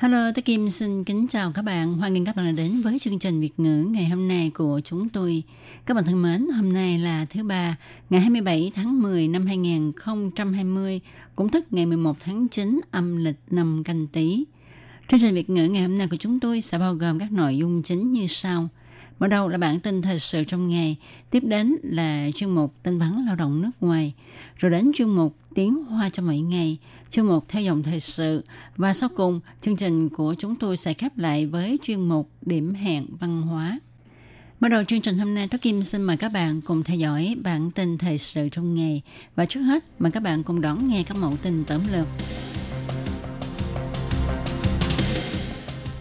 Hello, tôi Kim xin kính chào các bạn. Hoan nghênh các bạn đã đến với chương trình Việt ngữ ngày hôm nay của chúng tôi. Các bạn thân mến, hôm nay là thứ ba, ngày 27 tháng 10 năm 2020, cũng tức ngày 11 tháng 9 âm lịch năm canh tí. Chương trình Việt ngữ ngày hôm nay của chúng tôi sẽ bao gồm các nội dung chính như sau. Mở đầu là bản tin thời sự trong ngày, tiếp đến là chuyên mục tin vắn lao động nước ngoài, rồi đến chuyên mục tiếng hoa cho mỗi ngày, chuyên mục theo dòng thời sự và sau cùng chương trình của chúng tôi sẽ khép lại với chuyên mục điểm hẹn văn hóa. bắt đầu chương trình hôm nay, Thúy Kim xin mời các bạn cùng theo dõi bản tin thời sự trong ngày. Và trước hết, mời các bạn cùng đón nghe các mẫu tin tóm lược.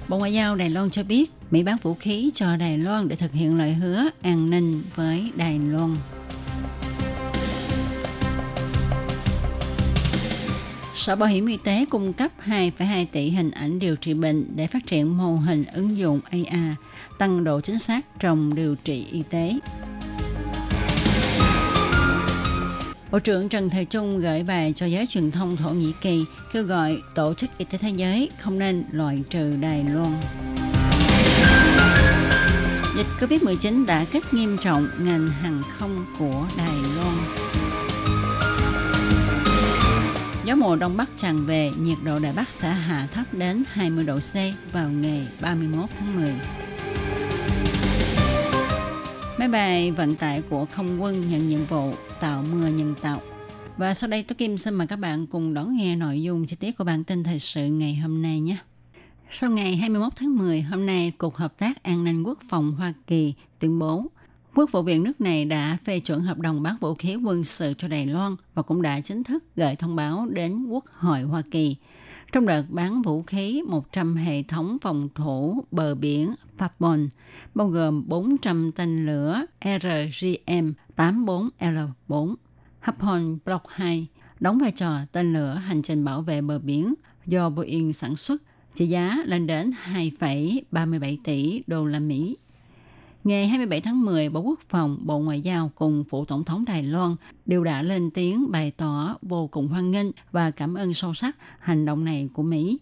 Bộ Ngoại giao Đài Loan cho biết Mỹ bán vũ khí cho Đài Loan để thực hiện lời hứa an ninh với Đài Loan. Sở Bảo hiểm Y tế cung cấp 2,2 tỷ hình ảnh điều trị bệnh để phát triển mô hình ứng dụng AI, tăng độ chính xác trong điều trị y tế. Bộ trưởng Trần Thời Trung gửi bài cho giới truyền thông Thổ Nhĩ Kỳ kêu gọi Tổ chức Y tế Thế giới không nên loại trừ Đài Loan. Dịch COVID-19 đã kích nghiêm trọng ngành hàng không của Đài Loan. Gió mùa Đông Bắc tràn về, nhiệt độ Đài Bắc sẽ hạ thấp đến 20 độ C vào ngày 31 tháng 10. Máy bay vận tải của không quân nhận nhiệm vụ tạo mưa nhân tạo. Và sau đây tôi Kim xin mời các bạn cùng đón nghe nội dung chi tiết của bản tin thời sự ngày hôm nay nhé. Sau ngày 21 tháng 10, hôm nay Cục Hợp tác An ninh Quốc phòng Hoa Kỳ tuyên bố Quốc vụ viện nước này đã phê chuẩn hợp đồng bán vũ khí quân sự cho Đài Loan và cũng đã chính thức gửi thông báo đến Quốc hội Hoa Kỳ. Trong đợt bán vũ khí 100 hệ thống phòng thủ bờ biển Fabon, bao gồm 400 tên lửa RGM-84L4, Hapon Block 2, đóng vai trò tên lửa hành trình bảo vệ bờ biển do Boeing sản xuất, trị giá lên đến 2,37 tỷ đô la Mỹ. Ngày 27 tháng 10, Bộ Quốc phòng, Bộ Ngoại giao cùng Phụ Tổng thống Đài Loan đều đã lên tiếng bày tỏ vô cùng hoan nghênh và cảm ơn sâu sắc hành động này của Mỹ.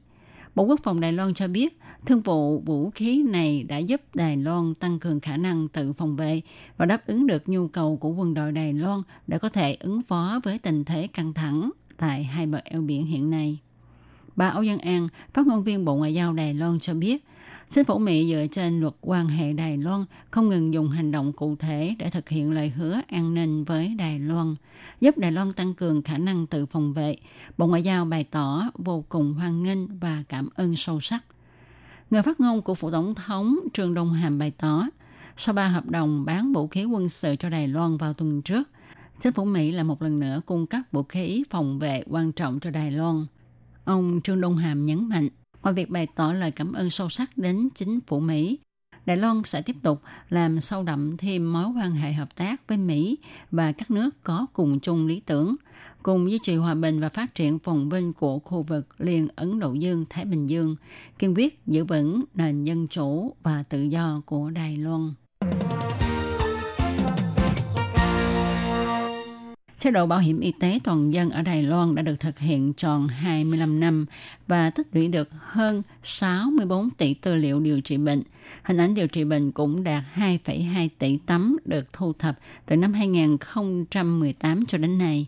Bộ Quốc phòng Đài Loan cho biết, thương vụ vũ khí này đã giúp Đài Loan tăng cường khả năng tự phòng vệ và đáp ứng được nhu cầu của quân đội Đài Loan để có thể ứng phó với tình thế căng thẳng tại hai bờ eo biển hiện nay. Bà Âu Dân An, phát ngôn viên Bộ Ngoại giao Đài Loan cho biết, Chính phủ Mỹ dựa trên luật quan hệ Đài Loan không ngừng dùng hành động cụ thể để thực hiện lời hứa an ninh với Đài Loan, giúp Đài Loan tăng cường khả năng tự phòng vệ. Bộ Ngoại giao bày tỏ vô cùng hoan nghênh và cảm ơn sâu sắc. Người phát ngôn của Phủ Tổng thống Trương Đông Hàm bày tỏ, sau ba hợp đồng bán vũ khí quân sự cho Đài Loan vào tuần trước, chính phủ Mỹ là một lần nữa cung cấp vũ khí phòng vệ quan trọng cho Đài Loan. Ông Trương Đông Hàm nhấn mạnh, Ngoài việc bày tỏ lời cảm ơn sâu sắc đến chính phủ Mỹ, Đài Loan sẽ tiếp tục làm sâu đậm thêm mối quan hệ hợp tác với Mỹ và các nước có cùng chung lý tưởng, cùng duy trì hòa bình và phát triển phồn vinh của khu vực liền Ấn Độ Dương-Thái Bình Dương, kiên quyết giữ vững nền dân chủ và tự do của Đài Loan. Chế độ bảo hiểm y tế toàn dân ở Đài Loan đã được thực hiện tròn 25 năm và tích lũy được hơn 64 tỷ tư liệu điều trị bệnh. Hình ảnh điều trị bệnh cũng đạt 2,2 tỷ tấm được thu thập từ năm 2018 cho đến nay.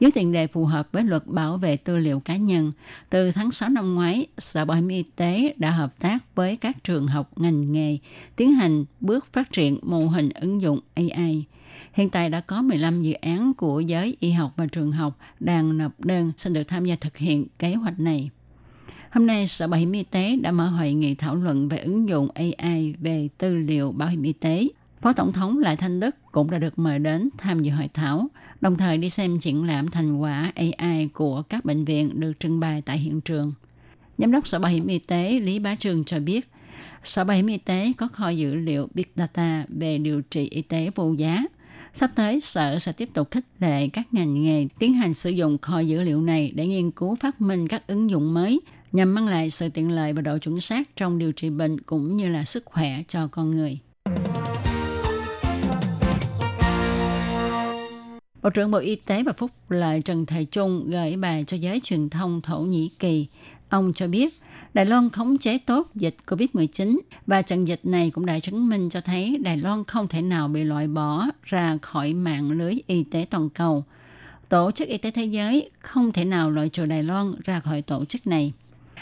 Dưới tiền đề phù hợp với luật bảo vệ tư liệu cá nhân, từ tháng 6 năm ngoái, Sở Bảo hiểm Y tế đã hợp tác với các trường học ngành nghề tiến hành bước phát triển mô hình ứng dụng AI – Hiện tại đã có 15 dự án của giới y học và trường học đang nộp đơn xin được tham gia thực hiện kế hoạch này. Hôm nay, Sở Bảo hiểm Y tế đã mở hội nghị thảo luận về ứng dụng AI về tư liệu bảo hiểm y tế. Phó Tổng thống Lại Thanh Đức cũng đã được mời đến tham dự hội thảo, đồng thời đi xem triển lãm thành quả AI của các bệnh viện được trưng bày tại hiện trường. Giám đốc Sở Bảo hiểm Y tế Lý Bá Trương cho biết, Sở Bảo hiểm Y tế có kho dữ liệu Big Data về điều trị y tế vô giá. Sắp tới, Sở sẽ tiếp tục khích lệ các ngành nghề tiến hành sử dụng kho dữ liệu này để nghiên cứu phát minh các ứng dụng mới nhằm mang lại sự tiện lợi và độ chuẩn xác trong điều trị bệnh cũng như là sức khỏe cho con người. Bộ trưởng Bộ Y tế và Phúc Lợi Trần Thầy Trung gửi bài cho giới truyền thông Thổ Nhĩ Kỳ. Ông cho biết, Đài Loan khống chế tốt dịch COVID-19 và trận dịch này cũng đã chứng minh cho thấy Đài Loan không thể nào bị loại bỏ ra khỏi mạng lưới y tế toàn cầu. Tổ chức Y tế Thế giới không thể nào loại trừ Đài Loan ra khỏi tổ chức này.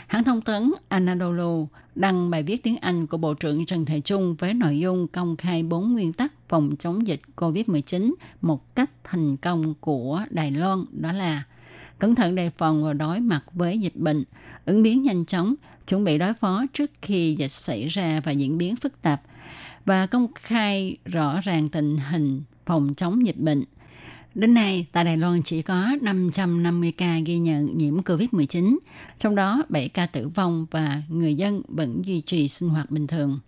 Hãng thông tấn Anadolu đăng bài viết tiếng Anh của Bộ trưởng Trần Thể Trung với nội dung công khai bốn nguyên tắc phòng chống dịch COVID-19 một cách thành công của Đài Loan, đó là cẩn thận đề phòng và đối mặt với dịch bệnh, ứng biến nhanh chóng, chuẩn bị đối phó trước khi dịch xảy ra và diễn biến phức tạp. Và công khai rõ ràng tình hình phòng chống dịch bệnh – Đến nay, tại Đài Loan chỉ có 550 ca ghi nhận nhiễm COVID-19, trong đó 7 ca tử vong và người dân vẫn duy trì sinh hoạt bình thường.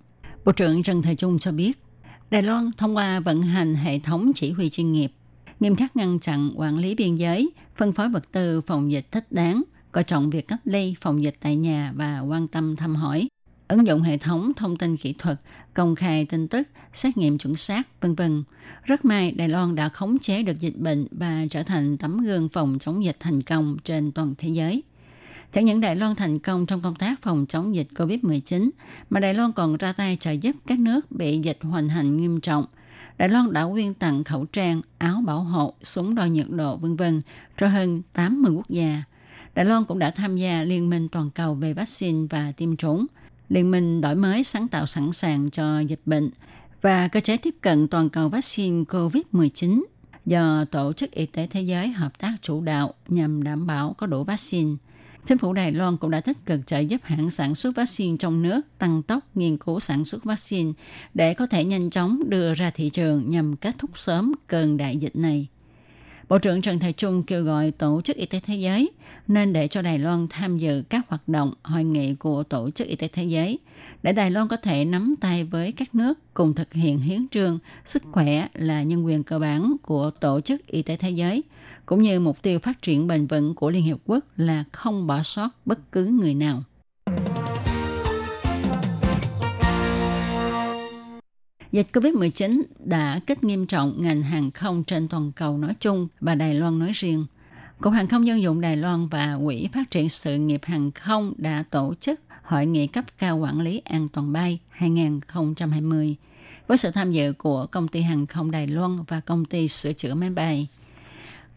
Bộ trưởng Trần Thời Trung cho biết, Đài Loan thông qua vận hành hệ thống chỉ huy chuyên nghiệp, nghiêm khắc ngăn chặn quản lý biên giới, phân phối vật tư phòng dịch thích đáng, coi trọng việc cách ly phòng dịch tại nhà và quan tâm thăm hỏi, ứng dụng hệ thống thông tin kỹ thuật, công khai tin tức, xét nghiệm chuẩn xác, vân vân. Rất may Đài Loan đã khống chế được dịch bệnh và trở thành tấm gương phòng chống dịch thành công trên toàn thế giới. Chẳng những Đài Loan thành công trong công tác phòng chống dịch COVID-19, mà Đài Loan còn ra tay trợ giúp các nước bị dịch hoành hành nghiêm trọng. Đài Loan đã quyên tặng khẩu trang, áo bảo hộ, súng đo nhiệt độ vân vân cho hơn 80 quốc gia. Đài Loan cũng đã tham gia Liên minh toàn cầu về vaccine và tiêm chủng – Liên minh đổi mới sáng tạo sẵn sàng cho dịch bệnh và cơ chế tiếp cận toàn cầu vaccine COVID-19 do Tổ chức Y tế Thế giới hợp tác chủ đạo nhằm đảm bảo có đủ vaccine. Chính phủ Đài Loan cũng đã tích cực trợ giúp hãng sản xuất vaccine trong nước tăng tốc nghiên cứu sản xuất vaccine để có thể nhanh chóng đưa ra thị trường nhằm kết thúc sớm cơn đại dịch này. Bộ trưởng Trần Thái Trung kêu gọi Tổ chức Y tế Thế giới nên để cho Đài Loan tham dự các hoạt động hội nghị của Tổ chức Y tế Thế giới để Đài Loan có thể nắm tay với các nước cùng thực hiện hiến trương sức khỏe là nhân quyền cơ bản của Tổ chức Y tế Thế giới, cũng như mục tiêu phát triển bền vững của Liên Hiệp Quốc là không bỏ sót bất cứ người nào. Dịch COVID-19 đã kích nghiêm trọng ngành hàng không trên toàn cầu nói chung và Đài Loan nói riêng. Cục Hàng không Dân dụng Đài Loan và Quỹ Phát triển Sự nghiệp Hàng không đã tổ chức Hội nghị cấp cao quản lý an toàn bay 2020 với sự tham dự của công ty hàng không Đài Loan và công ty sửa chữa máy bay.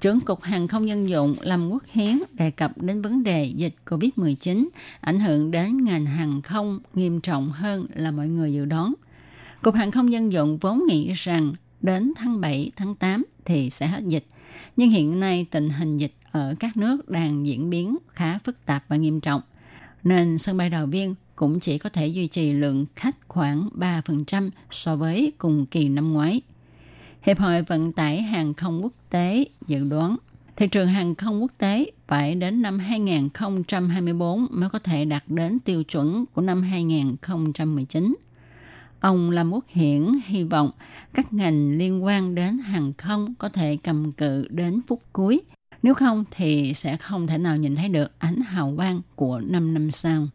Trưởng Cục Hàng không Dân dụng Lâm Quốc Hiến đề cập đến vấn đề dịch COVID-19 ảnh hưởng đến ngành hàng không nghiêm trọng hơn là mọi người dự đoán – Cục Hàng không Dân dụng vốn nghĩ rằng đến tháng 7, tháng 8 thì sẽ hết dịch. Nhưng hiện nay tình hình dịch ở các nước đang diễn biến khá phức tạp và nghiêm trọng. Nên sân bay Đào Viên cũng chỉ có thể duy trì lượng khách khoảng 3% so với cùng kỳ năm ngoái. Hiệp hội Vận tải Hàng không Quốc tế dự đoán thị trường hàng không quốc tế phải đến năm 2024 mới có thể đạt đến tiêu chuẩn của năm 2019. Ông Lâm Quốc Hiển hy vọng các ngành liên quan đến hàng không có thể cầm cự đến phút cuối. Nếu không thì sẽ không thể nào nhìn thấy được ánh hào quang của 5 năm sau.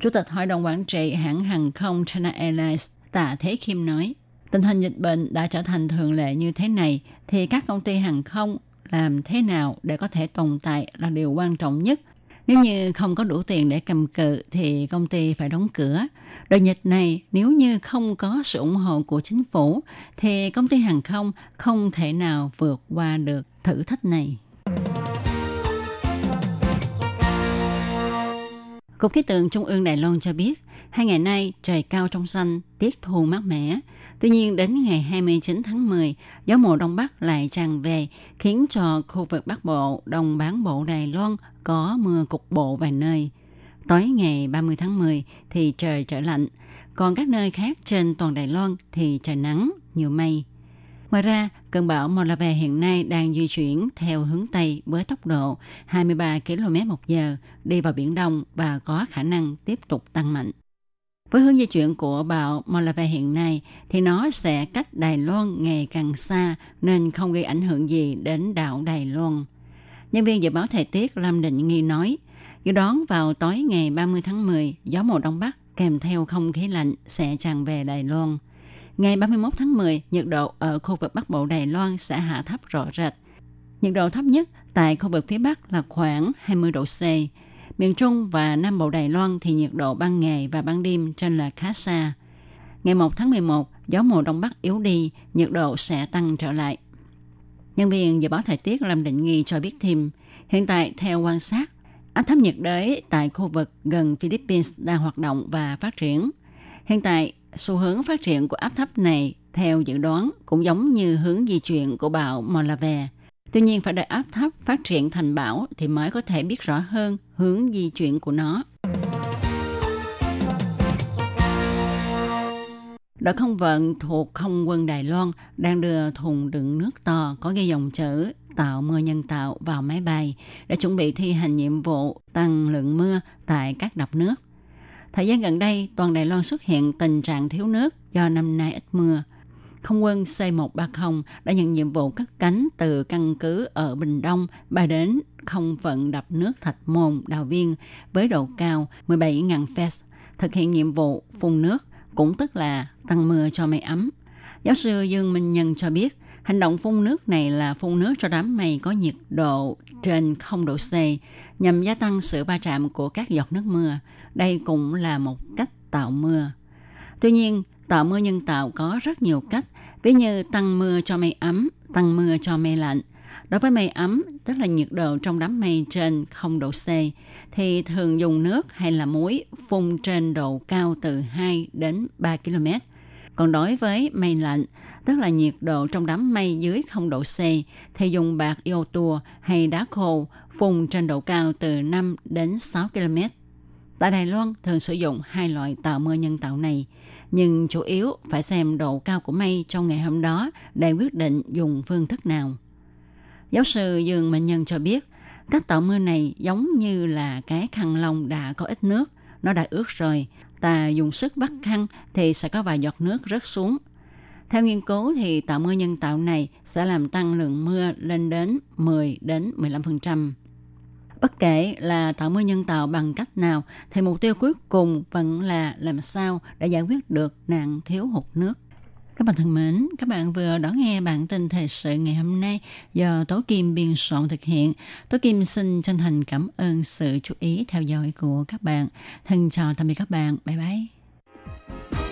Chủ tịch Hội đồng Quản trị hãng hàng không China Airlines Tạ Thế Kim nói, tình hình dịch bệnh đã trở thành thường lệ như thế này, thì các công ty hàng không làm thế nào để có thể tồn tại là điều quan trọng nhất. Nếu như không có đủ tiền để cầm cự, thì công ty phải đóng cửa. Đợt dịch này, nếu như không có sự ủng hộ của chính phủ, thì công ty hàng không không thể nào vượt qua được thử thách này. Cục khí tượng Trung ương Đài Loan cho biết, hai ngày nay trời cao trong xanh, tiết thu mát mẻ. Tuy nhiên đến ngày 29 tháng 10, gió mùa Đông Bắc lại tràn về, khiến cho khu vực Bắc Bộ, Đông bán bộ Đài Loan có mưa cục bộ vài nơi – Tối ngày 30 tháng 10 thì trời trở lạnh, còn các nơi khác trên toàn Đài Loan thì trời nắng, nhiều mây. Ngoài ra, cơn bão Molave hiện nay đang di chuyển theo hướng Tây với tốc độ 23 km một giờ đi vào Biển Đông và có khả năng tiếp tục tăng mạnh. Với hướng di chuyển của bão Molave hiện nay thì nó sẽ cách Đài Loan ngày càng xa nên không gây ảnh hưởng gì đến đảo Đài Loan. Nhân viên dự báo thời tiết Lâm Định Nghi nói, dự đoán vào tối ngày 30 tháng 10, gió mùa Đông Bắc kèm theo không khí lạnh sẽ tràn về Đài Loan. Ngày 31 tháng 10, nhiệt độ ở khu vực Bắc Bộ Đài Loan sẽ hạ thấp rõ rệt. Nhiệt độ thấp nhất tại khu vực phía Bắc là khoảng 20 độ C. Miền Trung và Nam Bộ Đài Loan thì nhiệt độ ban ngày và ban đêm trên là khá xa. Ngày 1 tháng 11, gió mùa Đông Bắc yếu đi, nhiệt độ sẽ tăng trở lại. Nhân viên dự báo thời tiết Lâm Định Nghi cho biết thêm, hiện tại theo quan sát, áp thấp nhiệt đới tại khu vực gần Philippines đang hoạt động và phát triển. Hiện tại, xu hướng phát triển của áp thấp này, theo dự đoán, cũng giống như hướng di chuyển của bão Molave. Tuy nhiên phải đợi áp thấp phát triển thành bão thì mới có thể biết rõ hơn hướng di chuyển của nó. Đội không vận thuộc không quân Đài Loan đang đưa thùng đựng nước to có ghi dòng chữ tạo mưa nhân tạo vào máy bay để chuẩn bị thi hành nhiệm vụ tăng lượng mưa tại các đập nước. Thời gian gần đây, toàn Đài Loan xuất hiện tình trạng thiếu nước do năm nay ít mưa. Không quân C-130 đã nhận nhiệm vụ cất cánh từ căn cứ ở Bình Đông bay đến không phận đập nước Thạch Môn, Đào Viên với độ cao 17.000 feet, thực hiện nhiệm vụ phun nước, cũng tức là tăng mưa cho mây ấm. Giáo sư Dương Minh Nhân cho biết, hành động phun nước này là phun nước cho đám mây có nhiệt độ trên 0 độ C nhằm gia tăng sự va chạm của các giọt nước mưa. Đây cũng là một cách tạo mưa. Tuy nhiên, tạo mưa nhân tạo có rất nhiều cách, ví như tăng mưa cho mây ấm, tăng mưa cho mây lạnh. Đối với mây ấm, tức là nhiệt độ trong đám mây trên 0 độ C, thì thường dùng nước hay là muối phun trên độ cao từ 2 đến 3 km. Còn đối với mây lạnh, tức là nhiệt độ trong đám mây dưới 0 độ C, thì dùng bạc iô tua hay đá khô phun trên độ cao từ 5 đến 6 km. Tại Đài Loan thường sử dụng hai loại tạo mưa nhân tạo này, nhưng chủ yếu phải xem độ cao của mây trong ngày hôm đó để quyết định dùng phương thức nào. Giáo sư Dương Mạnh Nhân cho biết, các tạo mưa này giống như là cái khăn lông đã có ít nước, nó đã ướt rồi, ta dùng sức bắt khăn thì sẽ có vài giọt nước rớt xuống. Theo nghiên cứu thì tạo mưa nhân tạo này sẽ làm tăng lượng mưa lên đến 10 đến 15%. Bất kể là tạo mưa nhân tạo bằng cách nào thì mục tiêu cuối cùng vẫn là làm sao để giải quyết được nạn thiếu hụt nước. Các bạn thân mến, các bạn vừa đón nghe bản tin thời sự ngày hôm nay do Tố Kim biên soạn thực hiện. Tố Kim xin chân thành cảm ơn sự chú ý theo dõi của các bạn. Thân chào tạm biệt các bạn. Bye bye.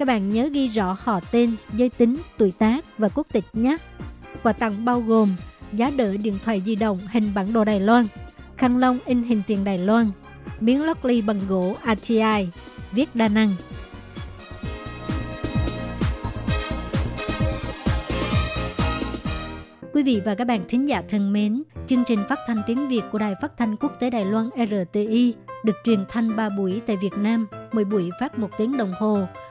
Các bạn nhớ ghi rõ họ tên, giới tính, tuổi tác và quốc tịch nhé. Quà tặng bao gồm giá đỡ điện thoại di động hình bản đồ Đài Loan, khăn lông in hình tiền Đài Loan, miếng lót ly bằng gỗ ATI, viết đa năng. Quý vị và các bạn thính giả thân mến, chương trình phát thanh tiếng Việt của Đài Phát thanh Quốc tế Đài Loan RTI được truyền thanh 3 buổi tại Việt Nam, mỗi buổi phát một tiếng đồng hồ.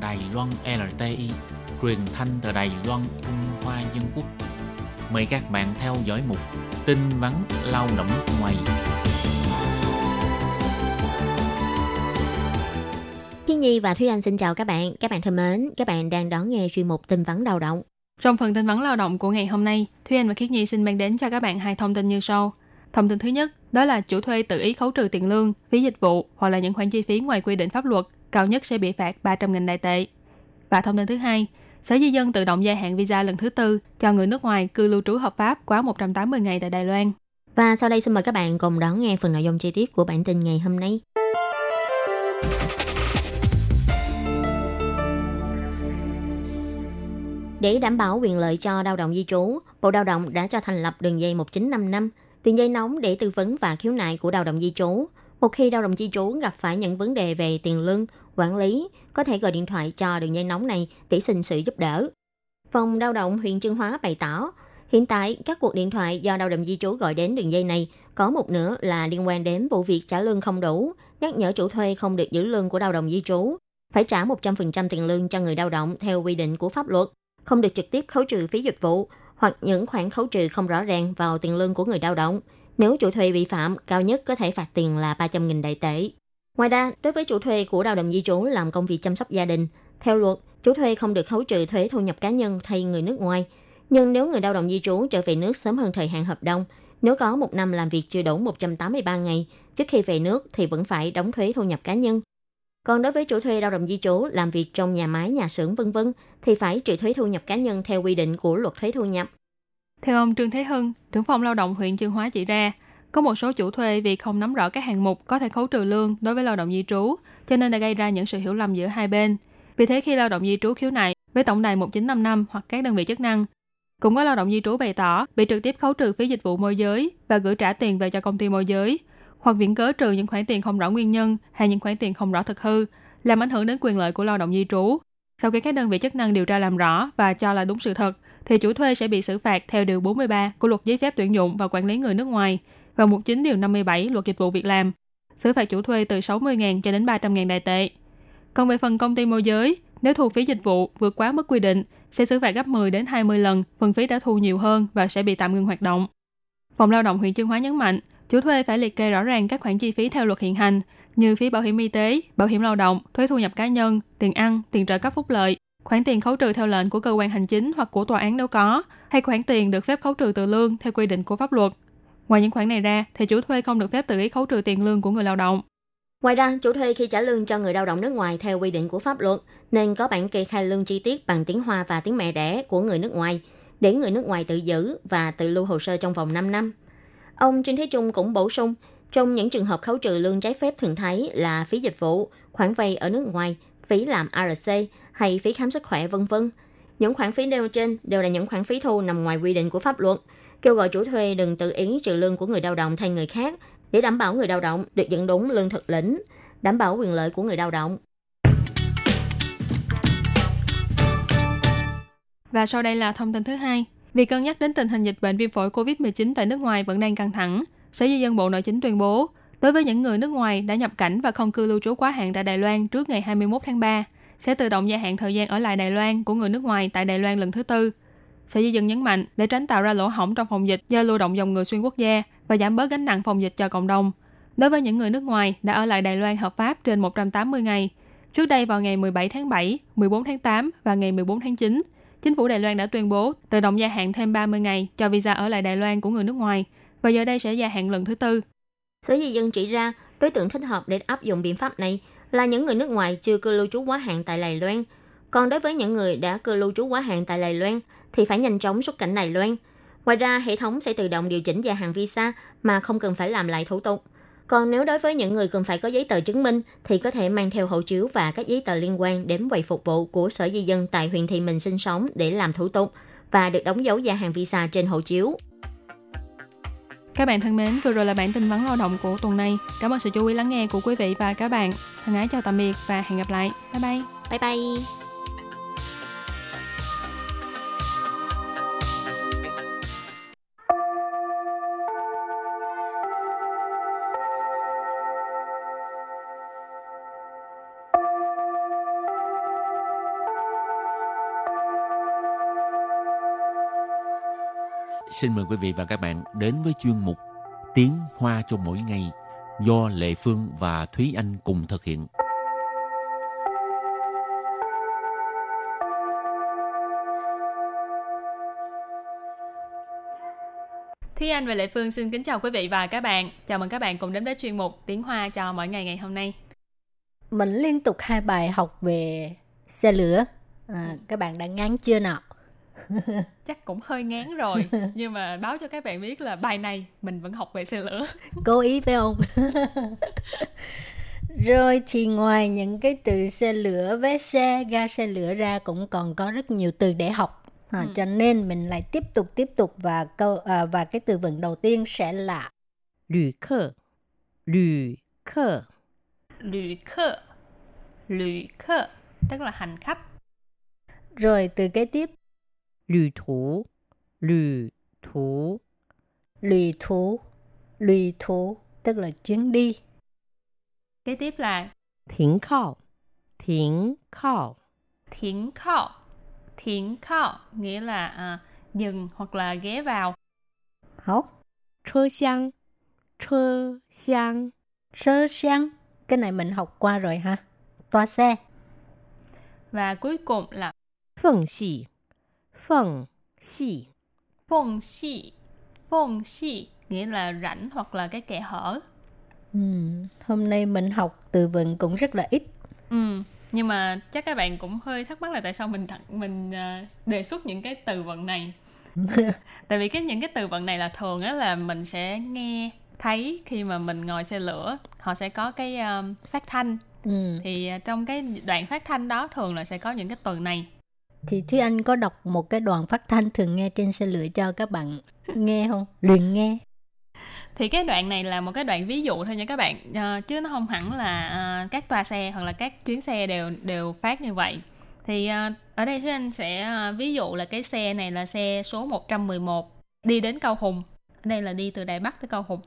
Đài Loan LTI, truyền thanh từ Đài Loan, Trung Hoa Dân Quốc. Mời các bạn theo dõi mục tin vắn lao động ngoài. Thiên Nhi và Thúy Anh xin chào các bạn. Các bạn thân mến, các bạn đang đón nghe chuyên mục tin vắn lao động. Trong phần tin vắn lao động của ngày hôm nay, Thúy Anh và Khiết Nhi xin mang đến cho các bạn hai thông tin như sau. Thông tin thứ nhất, đó là chủ thuê tự ý khấu trừ tiền lương, phí dịch vụ hoặc là những khoản chi phí ngoài quy định pháp luật, cao nhất sẽ bị phạt 300.000 đại tệ. Và thông tin thứ hai, Sở Di dân tự động gia hạn visa lần thứ tư cho người nước ngoài cư lưu trú hợp pháp quá 180 ngày tại Đài Loan. Và sau đây xin mời các bạn cùng đón nghe phần nội dung chi tiết của bản tin ngày hôm nay. Để đảm bảo quyền lợi cho lao động di trú, Bộ Lao động đã cho thành lập đường dây 1955, đường dây nóng để tư vấn và khiếu nại của lao động di trú. Một khi lao động di trú gặp phải những vấn đề về tiền lương, quản lý, có thể gọi điện thoại cho đường dây nóng này để xin sự giúp đỡ. Phòng lao động huyện Trương Hóa bày tỏ, hiện tại các cuộc điện thoại do lao động di trú gọi đến đường dây này có một nửa là liên quan đến vụ việc trả lương không đủ, nhắc nhở chủ thuê không được giữ lương của lao động di trú, phải trả 100% tiền lương cho người lao động theo quy định của pháp luật, không được trực tiếp khấu trừ phí dịch vụ hoặc những khoản khấu trừ không rõ ràng vào tiền lương của người lao động. Nếu chủ thuê vi phạm, cao nhất có thể phạt tiền là 300.000 đại tệ. Ngoài ra, đối với chủ thuê của lao động di trú làm công việc chăm sóc gia đình, theo luật, chủ thuê không được khấu trừ thuế thu nhập cá nhân thay người nước ngoài. Nhưng nếu người lao động di trú trở về nước sớm hơn thời hạn hợp đồng, nếu có một năm làm việc chưa đủ 183 ngày trước khi về nước thì vẫn phải đóng thuế thu nhập cá nhân. Còn đối với chủ thuê lao động di trú làm việc trong nhà máy, nhà xưởng vân vân thì phải trừ thuế thu nhập cá nhân theo quy định của luật thuế thu nhập. Theo ông Trương Thế Hưng, trưởng phòng lao động huyện Chương Hóa chỉ ra, có một số chủ thuê vì không nắm rõ các hạng mục có thể khấu trừ lương đối với lao động di trú, cho nên đã gây ra những sự hiểu lầm giữa hai bên. Vì thế khi lao động di trú khiếu nại với tổng đài 1955 hoặc các đơn vị chức năng, cũng có lao động di trú bày tỏ bị trực tiếp khấu trừ phí dịch vụ môi giới và gửi trả tiền về cho công ty môi giới, hoặc viện cớ trừ những khoản tiền không rõ nguyên nhân hay những khoản tiền không rõ thực hư, làm ảnh hưởng đến quyền lợi của lao động di trú. Sau khi các đơn vị chức năng điều tra làm rõ và cho là đúng sự thật, thì chủ thuê sẽ bị xử phạt theo điều 43 của luật giấy phép tuyển dụng và quản lý người nước ngoài và mục 9 điều 57 luật dịch vụ việc làm. Xử phạt chủ thuê từ 60.000 cho đến 300.000 đại tệ. Còn về phần công ty môi giới, nếu thu phí dịch vụ vượt quá mức quy định, sẽ xử phạt gấp 10 đến 20 lần phần phí đã thu nhiều hơn và sẽ bị tạm ngừng hoạt động. Phòng lao động huyện Chương Hóa nhấn mạnh, chủ thuê phải liệt kê rõ ràng các khoản chi phí theo luật hiện hành như phí bảo hiểm y tế, bảo hiểm lao động, thuế thu nhập cá nhân, tiền ăn, tiền trợ cấp phúc lợi, khoản tiền khấu trừ theo lệnh của cơ quan hành chính hoặc của tòa án nếu có, hay khoản tiền được phép khấu trừ từ lương theo quy định của pháp luật. Ngoài những khoản này ra, thì chủ thuê không được phép tự ý khấu trừ tiền lương của người lao động. Ngoài ra, chủ thuê khi trả lương cho người lao động nước ngoài theo quy định của pháp luật nên có bản kê khai lương chi tiết bằng tiếng Hoa và tiếng mẹ đẻ của người nước ngoài để người nước ngoài tự giữ và tự lưu hồ sơ trong vòng 5 năm. Ông Trinh Thế Trung cũng bổ sung, trong những trường hợp khấu trừ lương trái phép thường thấy là phí dịch vụ, khoản vay ở nước ngoài, phí làm RC hay phí khám sức khỏe vân vân. Những khoản phí nêu trên đều là những khoản phí thu nằm ngoài quy định của pháp luật. Kêu gọi chủ thuê đừng tự ý trừ lương của người lao động thay người khác để đảm bảo người lao động được nhận đúng lương thực lĩnh, đảm bảo quyền lợi của người lao động. Và sau đây là thông tin thứ hai. Vì cân nhắc đến tình hình dịch bệnh viêm phổi COVID-19 tại nước ngoài vẫn đang căng thẳng, Sở Di dân Bộ Nội chính tuyên bố, đối với những người nước ngoài đã nhập cảnh và không cư lưu trú quá hạn tại Đài Loan trước ngày 21 tháng 3, sẽ tự động gia hạn thời gian ở lại Đài Loan của người nước ngoài tại Đài Loan lần thứ tư. Sở Di dân nhấn mạnh để tránh tạo ra lỗ hổng trong phòng dịch do lưu động dòng người xuyên quốc gia và giảm bớt gánh nặng phòng dịch cho cộng đồng. Đối với những người nước ngoài đã ở lại Đài Loan hợp pháp trên 180 ngày, trước đây vào ngày 17 tháng 7, 14 tháng 8 và ngày 14 tháng 9, chính phủ Đài Loan đã tuyên bố tự động gia hạn thêm 30 ngày cho visa ở lại Đài Loan của người nước ngoài và giờ đây sẽ gia hạn lần thứ tư. Sở Di dân chỉ ra đối tượng thích hợp để áp dụng biện pháp này là những người nước ngoài chưa cư lưu trú quá hạn tại Đài Loan. Còn đối với những người đã cư lưu trú quá hạn tại Đài Loan thì phải nhanh chóng xuất cảnh Đài Loan. Ngoài ra, hệ thống sẽ tự động điều chỉnh gia hạn visa mà không cần phải làm lại thủ tục. Còn nếu đối với những người cần phải có giấy tờ chứng minh thì có thể mang theo hộ chiếu và các giấy tờ liên quan đến quầy phục vụ của Sở Di dân tại huyện thị mình sinh sống để làm thủ tục và được đóng dấu gia hạn visa trên hộ chiếu. Các bạn thân mến, vừa rồi là bản tin vắn lao động của tuần này. Cảm ơn sự chú ý lắng nghe của quý vị và các bạn. Thân ái chào tạm biệt và hẹn gặp lại. Bye bye. Bye bye. Xin mời quý vị và các bạn đến với chuyên mục Tiếng Hoa cho mỗi ngày do Lệ Phương và Thúy Anh cùng thực hiện. Thúy Anh và Lệ Phương xin kính chào quý vị và các bạn. Chào mừng các bạn cùng đến với chuyên mục Tiếng Hoa cho mỗi ngày ngày hôm nay. Mình liên tục hai bài học về xe lửa. À, các bạn đã ngán chưa nào? chắc cũng hơi ngán rồi nhưng mà báo cho các bạn biết là bài này mình vẫn học về xe lửa. Cố ý phải không? Rồi thì ngoài những cái từ xe lửa vé xe ga xe lửa ra cũng còn có rất nhiều từ để học. À, ừ. cho nên mình lại tiếp tục tiếp tục và câu à, và cái từ vựng đầu tiên sẽ là lữ khơ. Lữ khơ. Lữ khơ. Lữ khơ tức là hành khách. Rồi từ kế tiếp 旅途，旅途， lùi thú, lùi thú tức là chuyến đi. Kế tiếp là 停靠，停靠， thiển khao. Thiển khao nghĩa là à, dừng hoặc là ghé vào. Hảo, 车厢，车厢， sơ sang, cái này mình học qua rồi ha. Toa xe, Và cuối cùng là 缝隙， 缝隙，phong xi. Phong xi nghĩa là rãnh hoặc là cái kẽ hở. Ừm, hôm nay mình học từ vựng cũng rất là ít. Ừ, nhưng mà chắc các bạn cũng hơi thắc mắc là tại sao mình đặt mình à, đề xuất những cái từ vựng này. tại vì cái những cái từ vựng này là thường á là mình sẽ nghe thấy khi mà mình ngồi xe lửa họ sẽ có cái um, phát thanh Ừm, thì à, trong cái đoạn phát thanh đó thường là sẽ có những cái từ này Thì Thúy Anh có đọc một cái đoạn phát thanh thường nghe trên xe lửa cho các bạn nghe không? Luyện nghe. thì cái đoạn này là một cái đoạn ví dụ thôi nha các bạn Ờ, chứ nó không hẳn là à, các toa xe hoặc là các chuyến xe đều đều phát như vậy thì à, ở đây Thúy Anh sẽ à, ví dụ là cái xe này là xe số 111 đi đến Cao Hùng ở đây là đi từ Đài Bắc tới Cao Hùng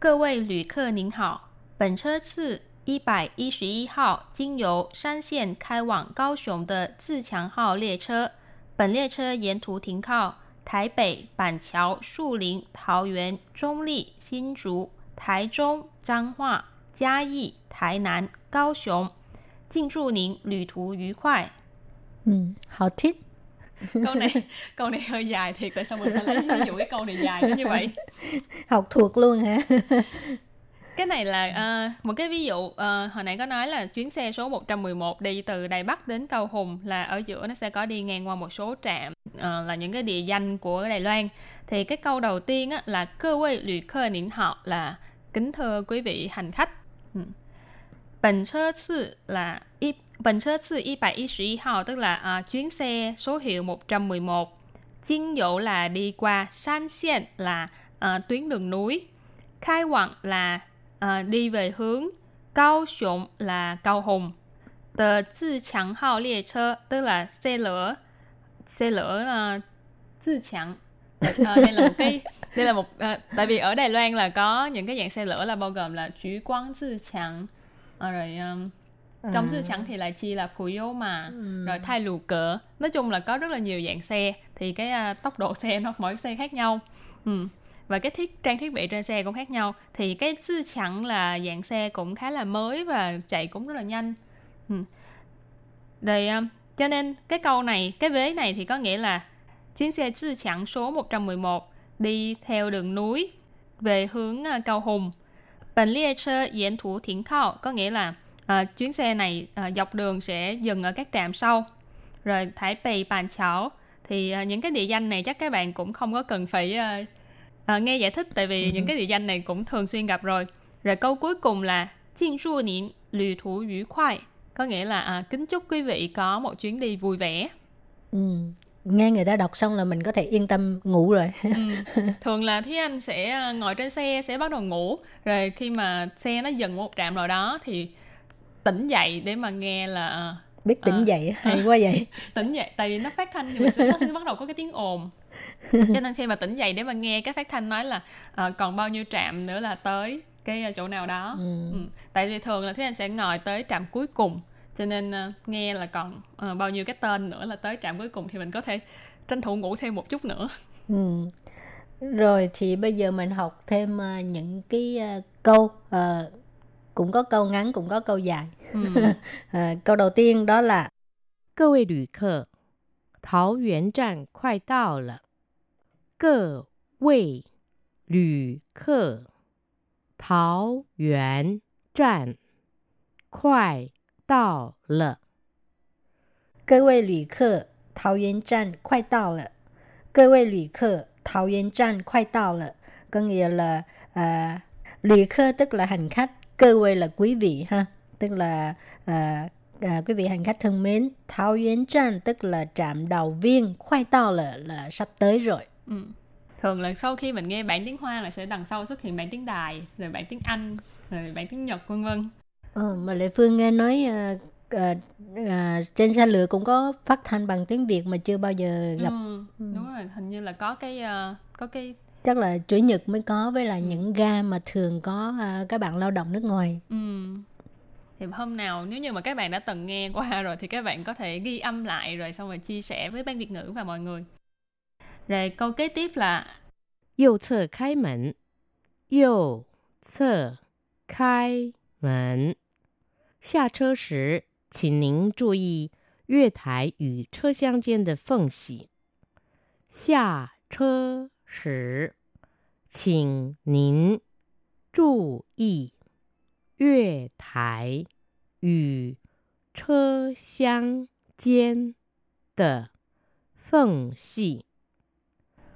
各位旅客您好，本车是 一百一十一号经由山线开往高雄的自强号列车。本列车沿途停靠台北、板桥、树林、桃园、中立、新竹、台中、彰化、嘉义、台南、高雄。敬祝您旅途愉快。Ừm, họ thích. câu này câu này hơi dài thiệt tại sao mình phải lấy ví dụ cái câu này dài đến như vậy Học thuộc luôn hả? cái này là uh, một cái ví dụ uh, hồi nãy có nói là chuyến xe số 111 đi từ Đài Bắc đến Cao Hùng là ở giữa nó sẽ có đi ngang qua một số trạm uh, là những cái địa danh của Đài Loan. Thì cái câu đầu tiên á, là cơ quay lụy khơ niệm họ là kính thưa quý vị hành khách ừ. Bần chơ sư là y, bần chơ sư y bài y sĩ hào tức là uh, chuyến xe số hiệu 111 Chinh dụ là đi qua San Xiên là uh, tuyến đường núi. Khai Quảng là ờ, đi về hướng Cao 雄 là Cao Hùng Tờ Zì Chẳng Hào Liệ Chơ tức là xe lửa xe lửa là Zì Chẳng đây là một cái đây là một ờ, tại vì ở Đài Loan là có những cái dạng xe lửa là bao gồm là Chú Quang Zì Chẳng Ờ, rồi um, trong Zì Chẳng thì lại chia là Phú Yếu mà rồi thay lù cỡ nói chung là có rất là nhiều dạng xe thì cái à, tốc độ xe nó mỗi xe khác nhau ừ và cái thiết trang thiết bị trên xe cũng khác nhau thì cái sư chẳng là dạng xe cũng khá là mới và chạy cũng rất là nhanh ừ. Um, cho nên cái câu này cái vế này thì có nghĩa là chuyến xe sư chẳng số 111 đi theo đường núi về hướng à, Cao Hùng Bản liệt xe diễn thủ thiển khao có nghĩa là à, chuyến xe này à, dọc đường sẽ dừng ở các trạm sau. Rồi Thái Bì, Bàn Chảo thì à, những cái địa danh này chắc các bạn cũng không có cần phải à, à, nghe giải thích tại vì những cái địa danh này cũng thường xuyên gặp rồi. Rồi câu cuối cùng là niệm lü thú yu khoai có nghĩa là à, kính chúc quý vị có một chuyến đi vui vẻ. Ừm, nghe người ta đọc xong là mình có thể yên tâm ngủ rồi ừ. thường là thúy anh sẽ ờ, ngồi trên xe sẽ bắt đầu ngủ rồi khi mà xe nó dừng một trạm nào đó thì tỉnh dậy để mà nghe là ờ, biết tỉnh À. dậy hay quá vậy tỉnh dậy tại vì nó phát thanh thì mình sẽ, nó sẽ bắt đầu có cái tiếng ồn cho nên khi mà tỉnh dậy để mà nghe cái phát thanh nói là ờ, còn bao nhiêu trạm nữa là tới cái ờ, chỗ nào đó Ừ. ừ. tại vì thường là thúy anh sẽ ngồi tới trạm cuối cùng cho nên ờ, nghe là còn ờ, bao nhiêu cái tên nữa là tới trạm cuối cùng thì mình có thể tranh thủ ngủ thêm một chút nữa Ừ. Rồi thì bây giờ mình học thêm ờ, những cái ờ, câu ờ, cũng có câu ngắn cũng có câu dài. ừ. Ờ, câu đầu tiên đó là 各位旅客，桃园站快到了。 各位旅客，桃园站快到了。各位旅客，桃园站快到了。各位旅客，桃园站快到了。Có nghĩa là à, lì khơ tức là hành khách, cơ quê là quý vị ha, tức là à, à, quý vị hành khách thân mến. Thảo Yến Tràn tức là trạm đầu viên, khoai tao là là sắp tới rồi. Ừ. thường là sau khi mình nghe bản tiếng hoa là sẽ đằng sau xuất hiện bản tiếng đài rồi bản tiếng anh rồi bản tiếng nhật vân vân Ờ, mà Lệ Phương nghe nói à, à, à, trên xe lửa cũng có phát thanh bằng tiếng Việt mà chưa bao giờ gặp. ừ, đúng rồi hình như là có cái ờ, có cái Chắc là chủ nhật mới có với là những ga mà thường có à, các bạn lao động nước ngoài. ừ. thì hôm nào nếu như mà các bạn đã từng nghe qua rồi thì các bạn có thể ghi âm lại rồi xong rồi chia sẻ với ban việt ngữ và mọi người rồi câu kế tiếp là 右侧开门，右侧开门。下车时，请您注意月台与车厢间的缝隙。下车时，请您注意月台与车厢间的缝隙。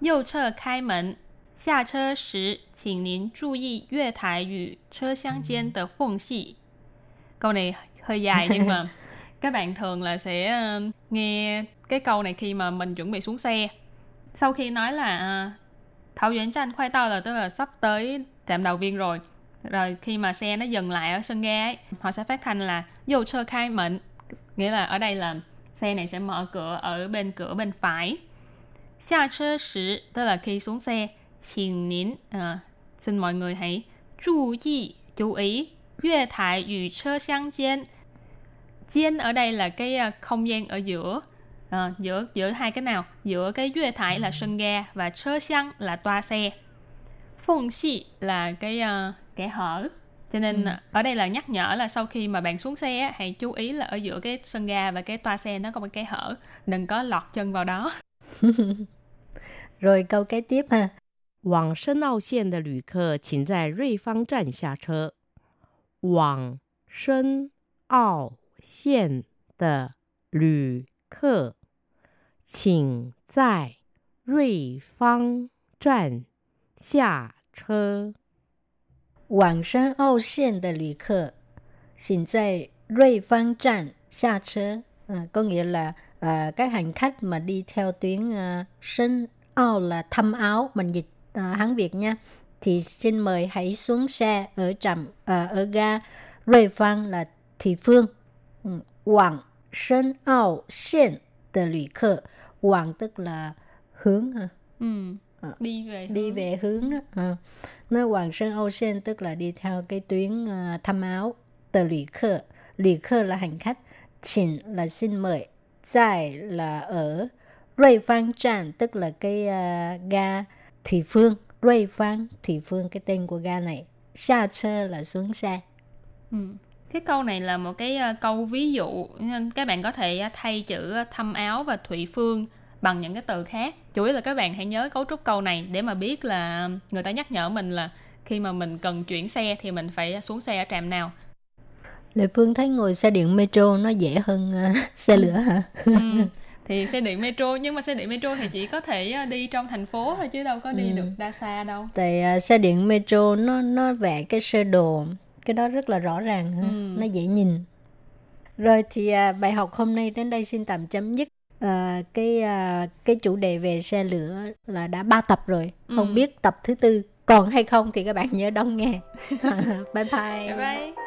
右侧开门下车时请您注意月台与车厢间的缝隙 câu này hơi dài nhưng mà các bạn thường là sẽ ờ, nghe cái câu này khi mà mình chuẩn bị xuống xe sau khi nói là uh, Thảo Duyễn Tranh khoai tao là tức là sắp tới trạm đầu viên rồi rồi khi mà xe nó dừng lại ở sân ga ấy, họ sẽ phát thanh là dầu chơ khai mệnh nghĩa là ở đây là xe này sẽ mở cửa ở bên cửa bên phải 下车时 tức là khi xuống xe 请您 à, xin mọi người hãy chú ý chú ý 月台与车厢间 gian ở đây là cái à, không gian ở giữa à, giữa giữa hai cái nào giữa cái duy thải là sân ga và chơ xăng là toa xe phong xi là cái à, kẻ hở cho nên à, ở đây là nhắc nhở là sau khi mà bạn xuống xe á, hãy chú ý là ở giữa cái sân ga và cái toa xe nó có một cái hở đừng có lọt chân vào đó Rồi câu kế tiếp ha. 往深澳线的旅客，请在瑞芳站下车。往深澳线的旅客，请在瑞芳站下车。 Quảng Sơn Âu Xuyên de lữ客 xin tại瑞Văn Trạm xa chớ. À, có nghĩa là à, các hành khách mà đi theo tuyến à, Sơn Âu là thăm áo, mình dịch à, Hán Việt nha. Thì xin mời hãy xuống xe ở trạm à, ở ga 瑞 Văn là Thủy Phương. Ừ. Quảng Sơn Âu Xuyên de lữ 客 Quảng tức là hướng ha. ừ. À. đi về đi hướng. về hướng đó à. nó Hoàng Sơn Âu Sen tức là đi theo cái tuyến uh, thăm áo tờ lũy khơ lũy khơ là hành khách xin là xin mời tại là ở ở 瑞 Văn Trạm tức là cái uh, ga Thủy Phương Phương 瑞 Văn Thủy Phương cái tên của ga này xa chơ là xuống xe Ừ. Cái câu này là một cái uh, câu ví dụ nên các bạn có thể uh, thay chữ thâm áo và thủy phương bằng những cái từ khác. Chủ yếu là các bạn hãy nhớ cấu trúc câu này để mà biết là người ta nhắc nhở mình là khi mà mình cần chuyển xe thì mình phải xuống xe ở trạm nào. Lệ Phương thấy ngồi xe điện metro nó dễ hơn uh, xe lửa hả? ừ. Thì xe điện metro nhưng mà xe điện metro thì chỉ có thể ờ, đi trong thành phố thôi chứ đâu có đi Ừ. được đa xa đâu. Tại à, xe điện metro nó nó vẽ cái sơ đồ cái đó rất là rõ ràng ha. Ừ. nó dễ nhìn. Rồi thì à, bài học hôm nay đến đây xin tạm chấm dứt. uh, cái uh, cái chủ đề về xe lửa là đã ba tập rồi không Ừ. biết tập thứ tư còn hay không thì các bạn nhớ đón nghe bye bye, bye bye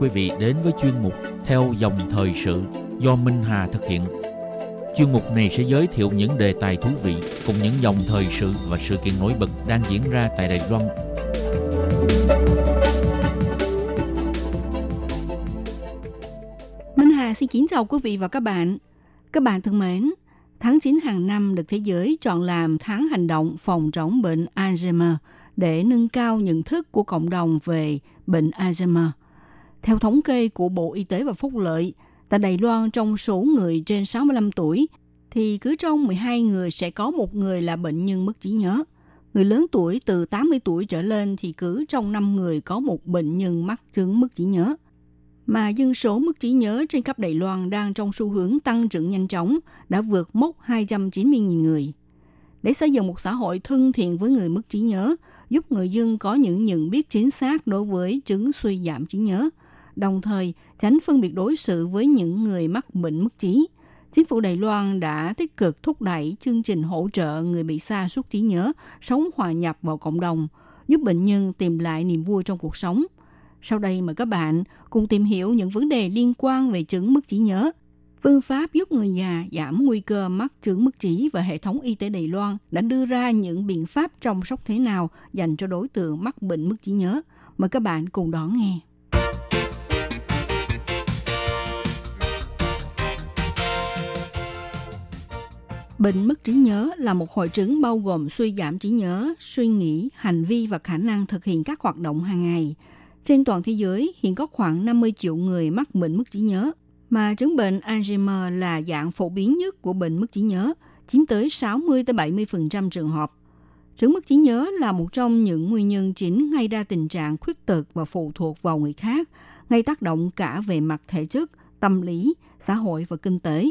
quý vị đến với chuyên mục Theo dòng thời sự do Minh Hà thực hiện. Chuyên mục này sẽ giới thiệu những đề tài thú vị cùng những dòng thời sự và sự kiện nổi bật đang diễn ra tại Đài Loan Minh Hà xin kính chào quý vị và các bạn. Các bạn thân mến, tháng 9 hàng năm được thế giới chọn làm tháng hành động phòng chống bệnh Alzheimer để nâng cao nhận thức của cộng đồng về bệnh Alzheimer. Theo thống kê của Bộ Y tế và Phúc lợi, tại Đài Loan trong số người trên 65 tuổi thì cứ trong 12 người sẽ có một người là bệnh nhân mất trí nhớ. Người lớn tuổi từ 80 tuổi trở lên thì cứ trong 5 người có một bệnh nhân mắc chứng mất trí nhớ mà dân số mất trí nhớ trên khắp Đài Loan đang trong xu hướng tăng trưởng nhanh chóng, đã vượt mốc 290.000 người. Để xây dựng một xã hội thân thiện với người mất trí nhớ, giúp người dân có những nhận biết chính xác đối với chứng suy giảm trí nhớ, đồng thời tránh phân biệt đối xử với những người mắc bệnh mất trí. Chính phủ Đài Loan đã tích cực thúc đẩy chương trình hỗ trợ người bị sa sút trí nhớ sống hòa nhập vào cộng đồng, giúp bệnh nhân tìm lại niềm vui trong cuộc sống – sau đây mời các bạn cùng tìm hiểu những vấn đề liên quan về chứng mất trí nhớ. Phương pháp giúp người già giảm nguy cơ mắc chứng mất trí và hệ thống y tế Đài Loan đã đưa ra những biện pháp chăm sóc thế nào dành cho đối tượng mắc bệnh mất trí nhớ. Mời các bạn cùng đón nghe. Bệnh mất trí nhớ là một hội chứng bao gồm suy giảm trí nhớ, suy nghĩ, hành vi và khả năng thực hiện các hoạt động hàng ngày – trên toàn thế giới, hiện có khoảng 50 triệu người mắc bệnh mất trí nhớ, mà chứng bệnh Alzheimer là dạng phổ biến nhất của bệnh mất trí nhớ, chiếm tới 60 70% trường hợp. Chứng mất trí nhớ là một trong những nguyên nhân chính gây ra tình trạng khuyết tật và phụ thuộc vào người khác, gây tác động cả về mặt thể chất, tâm lý, xã hội và kinh tế.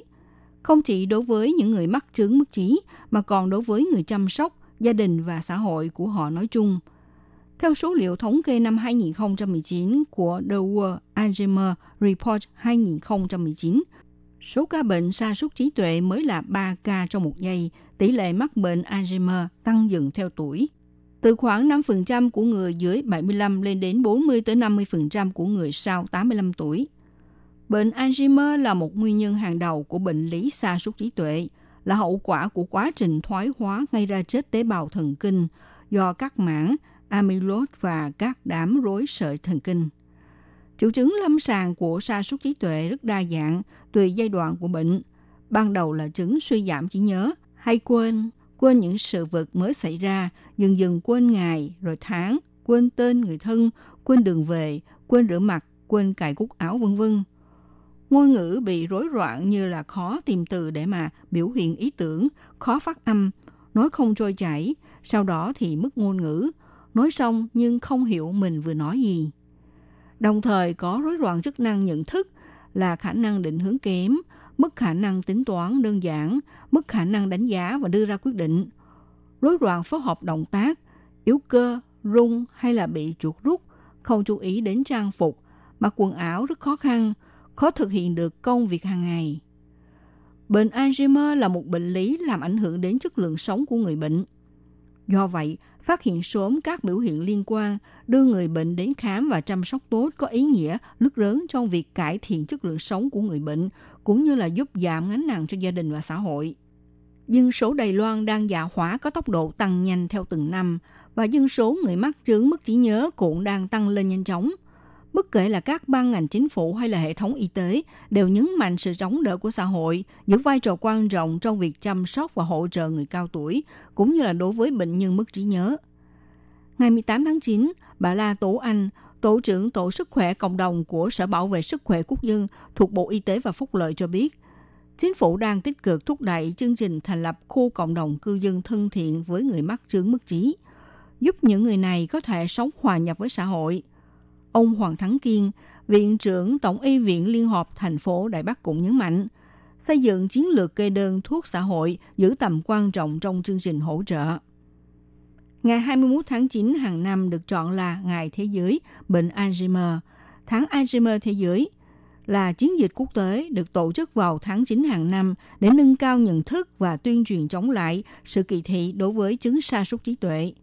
Không chỉ đối với những người mắc chứng mất trí, mà còn đối với người chăm sóc, gia đình và xã hội của họ nói chung – theo số liệu thống kê năm 2019 của The World Alzheimer Report 2019, số ca bệnh sa sút trí tuệ mới là 3 ca trong một giây, tỷ lệ mắc bệnh Alzheimer tăng dần theo tuổi. Từ khoảng 5% của người dưới 75 lên đến 40 tới 50% của người sau 85 tuổi. Bệnh Alzheimer là một nguyên nhân hàng đầu của bệnh lý sa sút trí tuệ, là hậu quả của quá trình thoái hóa gây ra chết tế bào thần kinh do các mảng amyloid và các đám rối sợi thần kinh. Triệu chứng lâm sàng của sa sút trí tuệ rất đa dạng, tùy giai đoạn của bệnh. Ban đầu là chứng suy giảm trí nhớ, hay quên, quên những sự vật mới xảy ra, dần dần quên ngày, rồi tháng, quên tên người thân, quên đường về, quên rửa mặt, quên cài cúc áo vân vân. Ngôn ngữ bị rối loạn như là khó tìm từ để mà biểu hiện ý tưởng, khó phát âm, nói không trôi chảy, sau đó thì mất ngôn ngữ, nói xong nhưng không hiểu mình vừa nói gì. Đồng thời có rối loạn chức năng nhận thức là khả năng định hướng kém, mất khả năng tính toán đơn giản, mất khả năng đánh giá và đưa ra quyết định. Rối loạn phối hợp động tác, yếu cơ, rung hay là bị chuột rút, không chú ý đến trang phục, mặc quần áo rất khó khăn, khó thực hiện được công việc hàng ngày. Bệnh Alzheimer là một bệnh lý làm ảnh hưởng đến chất lượng sống của người bệnh. Do vậy, phát hiện sớm các biểu hiện liên quan, đưa người bệnh đến khám và chăm sóc tốt có ý nghĩa rất lớn trong việc cải thiện chất lượng sống của người bệnh, cũng như là giúp giảm gánh nặng cho gia đình và xã hội. dân số Đài Loan đang già hóa có tốc độ tăng nhanh theo từng năm và dân số người mắc chứng mất trí nhớ cũng đang tăng lên nhanh chóng. Bất kể là các ban ngành chính phủ hay là hệ thống y tế đều nhấn mạnh sự chống đỡ của xã hội, giữ vai trò quan trọng trong việc chăm sóc và hỗ trợ người cao tuổi, cũng như là đối với bệnh nhân mất trí nhớ. Ngày 18 tháng 9, bà La Tố Anh, Tổ trưởng Tổ sức khỏe cộng đồng của Sở Bảo vệ Sức khỏe Quốc dân thuộc Bộ Y tế và Phúc lợi cho biết, chính phủ đang tích cực thúc đẩy chương trình thành lập khu cộng đồng cư dân thân thiện với người mắc chứng mất trí, giúp những người này có thể sống hòa nhập với xã hội. Ông Hoàng Thắng Kiên, Viện trưởng Tổng y viện Liên hợp thành phố Đại Bắc cũng nhấn mạnh, xây dựng chiến lược kê đơn thuốc xã hội giữ tầm quan trọng trong chương trình hỗ trợ. Ngày 21 tháng 9 hàng năm được chọn là Ngày Thế giới Bệnh Alzheimer, tháng Alzheimer Thế giới là chiến dịch quốc tế được tổ chức vào tháng 9 hàng năm để nâng cao nhận thức và tuyên truyền chống lại sự kỳ thị đối với chứng sa sút trí tuệ.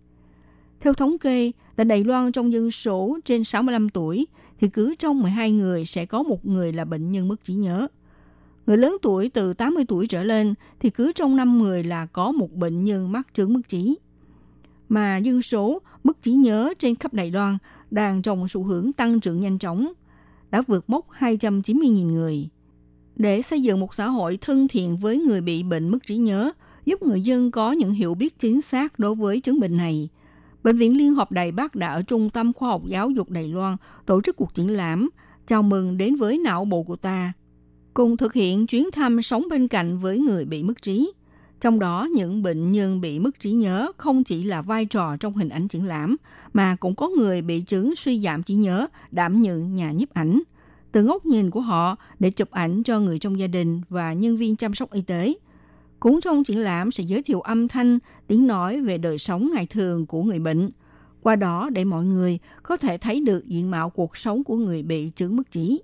Theo thống kê, tại Đài Loan trong dân số trên 65 tuổi thì cứ trong 12 người sẽ có một người là bệnh nhân mất trí nhớ. Người lớn tuổi từ 80 tuổi trở lên thì cứ trong 5 người là có một bệnh nhân mắc chứng mất trí mà dân số mất trí nhớ trên khắp Đài Loan đang trong xu hướng tăng trưởng nhanh chóng, đã vượt mốc 290.000 người. Để xây dựng một xã hội thân thiện với người bị bệnh mất trí nhớ, giúp người dân có những hiểu biết chính xác đối với chứng bệnh này, Bệnh viện Liên hợp Đài Bắc đã ở Trung tâm Khoa học Giáo dục Đài Loan tổ chức cuộc triển lãm chào mừng đến với não bộ của ta, cùng thực hiện chuyến thăm sống bên cạnh với người bị mất trí. Trong đó, những bệnh nhân bị mất trí nhớ không chỉ là vai trò trong hình ảnh triển lãm, mà cũng có người bị chứng suy giảm trí nhớ đảm nhận nhà nhiếp ảnh. Từ góc nhìn của họ để chụp ảnh cho người trong gia đình và nhân viên chăm sóc y tế. Cũng trong triển lãm sẽ giới thiệu âm thanh, tiếng nói về đời sống ngày thường của người bệnh. Qua đó để mọi người có thể thấy được diện mạo cuộc sống của người bị chứng mất trí.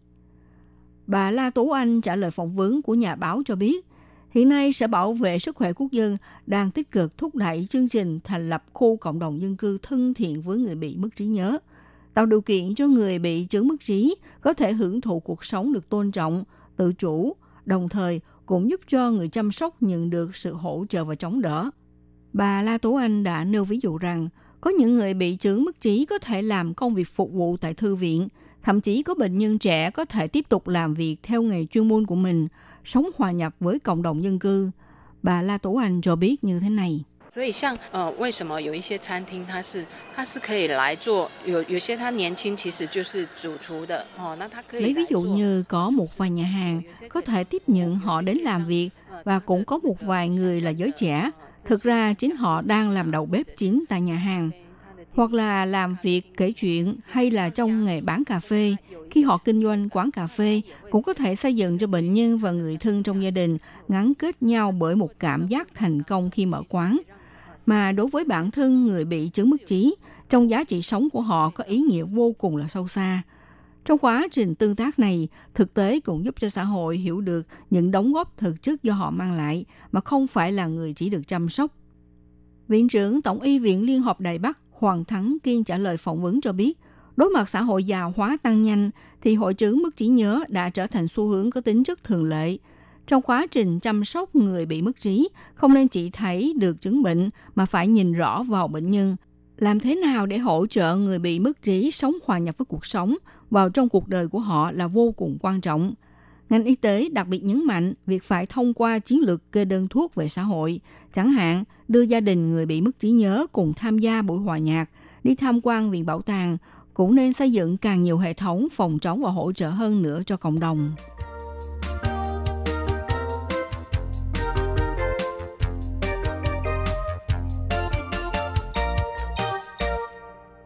Bà La Tú Anh trả lời phỏng vấn của nhà báo cho biết, Hiện nay, Sở Bảo vệ Sức khỏe Quốc dân đang tích cực thúc đẩy chương trình thành lập khu cộng đồng dân cư thân thiện với người bị mất trí nhớ, tạo điều kiện cho người bị chứng mất trí có thể hưởng thụ cuộc sống được tôn trọng, tự chủ, đồng thời cũng giúp cho người chăm sóc nhận được sự hỗ trợ và chống đỡ. Bà La Tố Anh đã nêu ví dụ rằng, có những người bị chứng mất trí có thể làm công việc phục vụ tại thư viện, thậm chí có bệnh nhân trẻ có thể tiếp tục làm việc theo nghề chuyên môn của mình – sống hòa nhập với cộng đồng dân cư. Bà La Tố Anh cho biết như thế này. 所以像呃，为什么有一些餐厅它是它是可以来做，有有些他年轻其实就是主厨的哦，那他可以 lấy ví dụ như có một vài nhà hàng có thể tiếp nhận họ đến làm việc và cũng có một vài người là giới trẻ. Thực ra chính họ đang làm đầu bếp chính tại nhà hàng hoặc là làm việc kể chuyện hay là trong nghề bán cà phê. Khi họ kinh doanh quán cà phê, cũng có thể xây dựng cho bệnh nhân và người thân trong gia đình gắn kết nhau bởi một cảm giác thành công khi mở quán. Mà đối với bản thân người bị chứng mất trí, trong giá trị sống của họ có ý nghĩa vô cùng là sâu xa. Trong quá trình tương tác này, thực tế cũng giúp cho xã hội hiểu được những đóng góp thực chất do họ mang lại, mà không phải là người chỉ được chăm sóc. Viện trưởng Tổng y viện Liên hợp Đài Bắc Hoàng Thắng Kiên trả lời phỏng vấn cho biết, đối mặt xã hội già hóa tăng nhanh thì hội chứng mất trí nhớ đã trở thành xu hướng có tính chất thường lệ. Trong quá trình chăm sóc người bị mất trí, không nên chỉ thấy được chứng bệnh mà phải nhìn rõ vào bệnh nhân. Làm thế nào để hỗ trợ người bị mất trí sống hòa nhập với cuộc sống vào trong cuộc đời của họ là vô cùng quan trọng. Ngành y tế đặc biệt nhấn mạnh việc phải thông qua chiến lược kê đơn thuốc về xã hội, chẳng hạn đưa gia đình người bị mất trí nhớ cùng tham gia buổi hòa nhạc, đi tham quan viện bảo tàng, cũng nên xây dựng càng nhiều hệ thống phòng chống và hỗ trợ hơn nữa cho cộng đồng.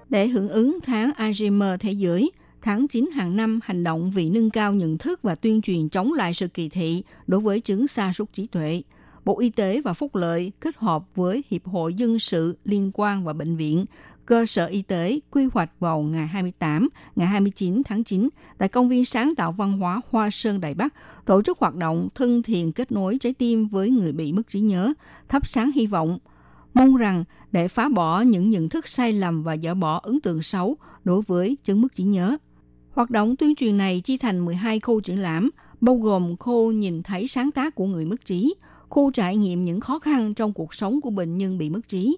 Để hưởng ứng tháng Alzheimer thế giới, tháng 9 hàng năm hành động vì nâng cao nhận thức và tuyên truyền chống lại sự kỳ thị đối với chứng sa sút trí tuệ. Bộ Y tế và Phúc lợi kết hợp với Hiệp hội Dân sự liên quan và bệnh viện, cơ sở y tế quy hoạch vào ngày 28, ngày 29 tháng 9 tại công viên sáng tạo văn hóa Hoa Sơn Đại Bắc tổ chức hoạt động thân thiện kết nối trái tim với người bị mất trí nhớ, thắp sáng hy vọng. Mong rằng để phá bỏ những nhận thức sai lầm và dỡ bỏ ấn tượng xấu đối với chứng mất trí nhớ, Hoạt động tuyên truyền này chia thành 12 khu triển lãm, bao gồm khu nhìn thấy sáng tác của người mất trí, khu trải nghiệm những khó khăn trong cuộc sống của bệnh nhân bị mất trí.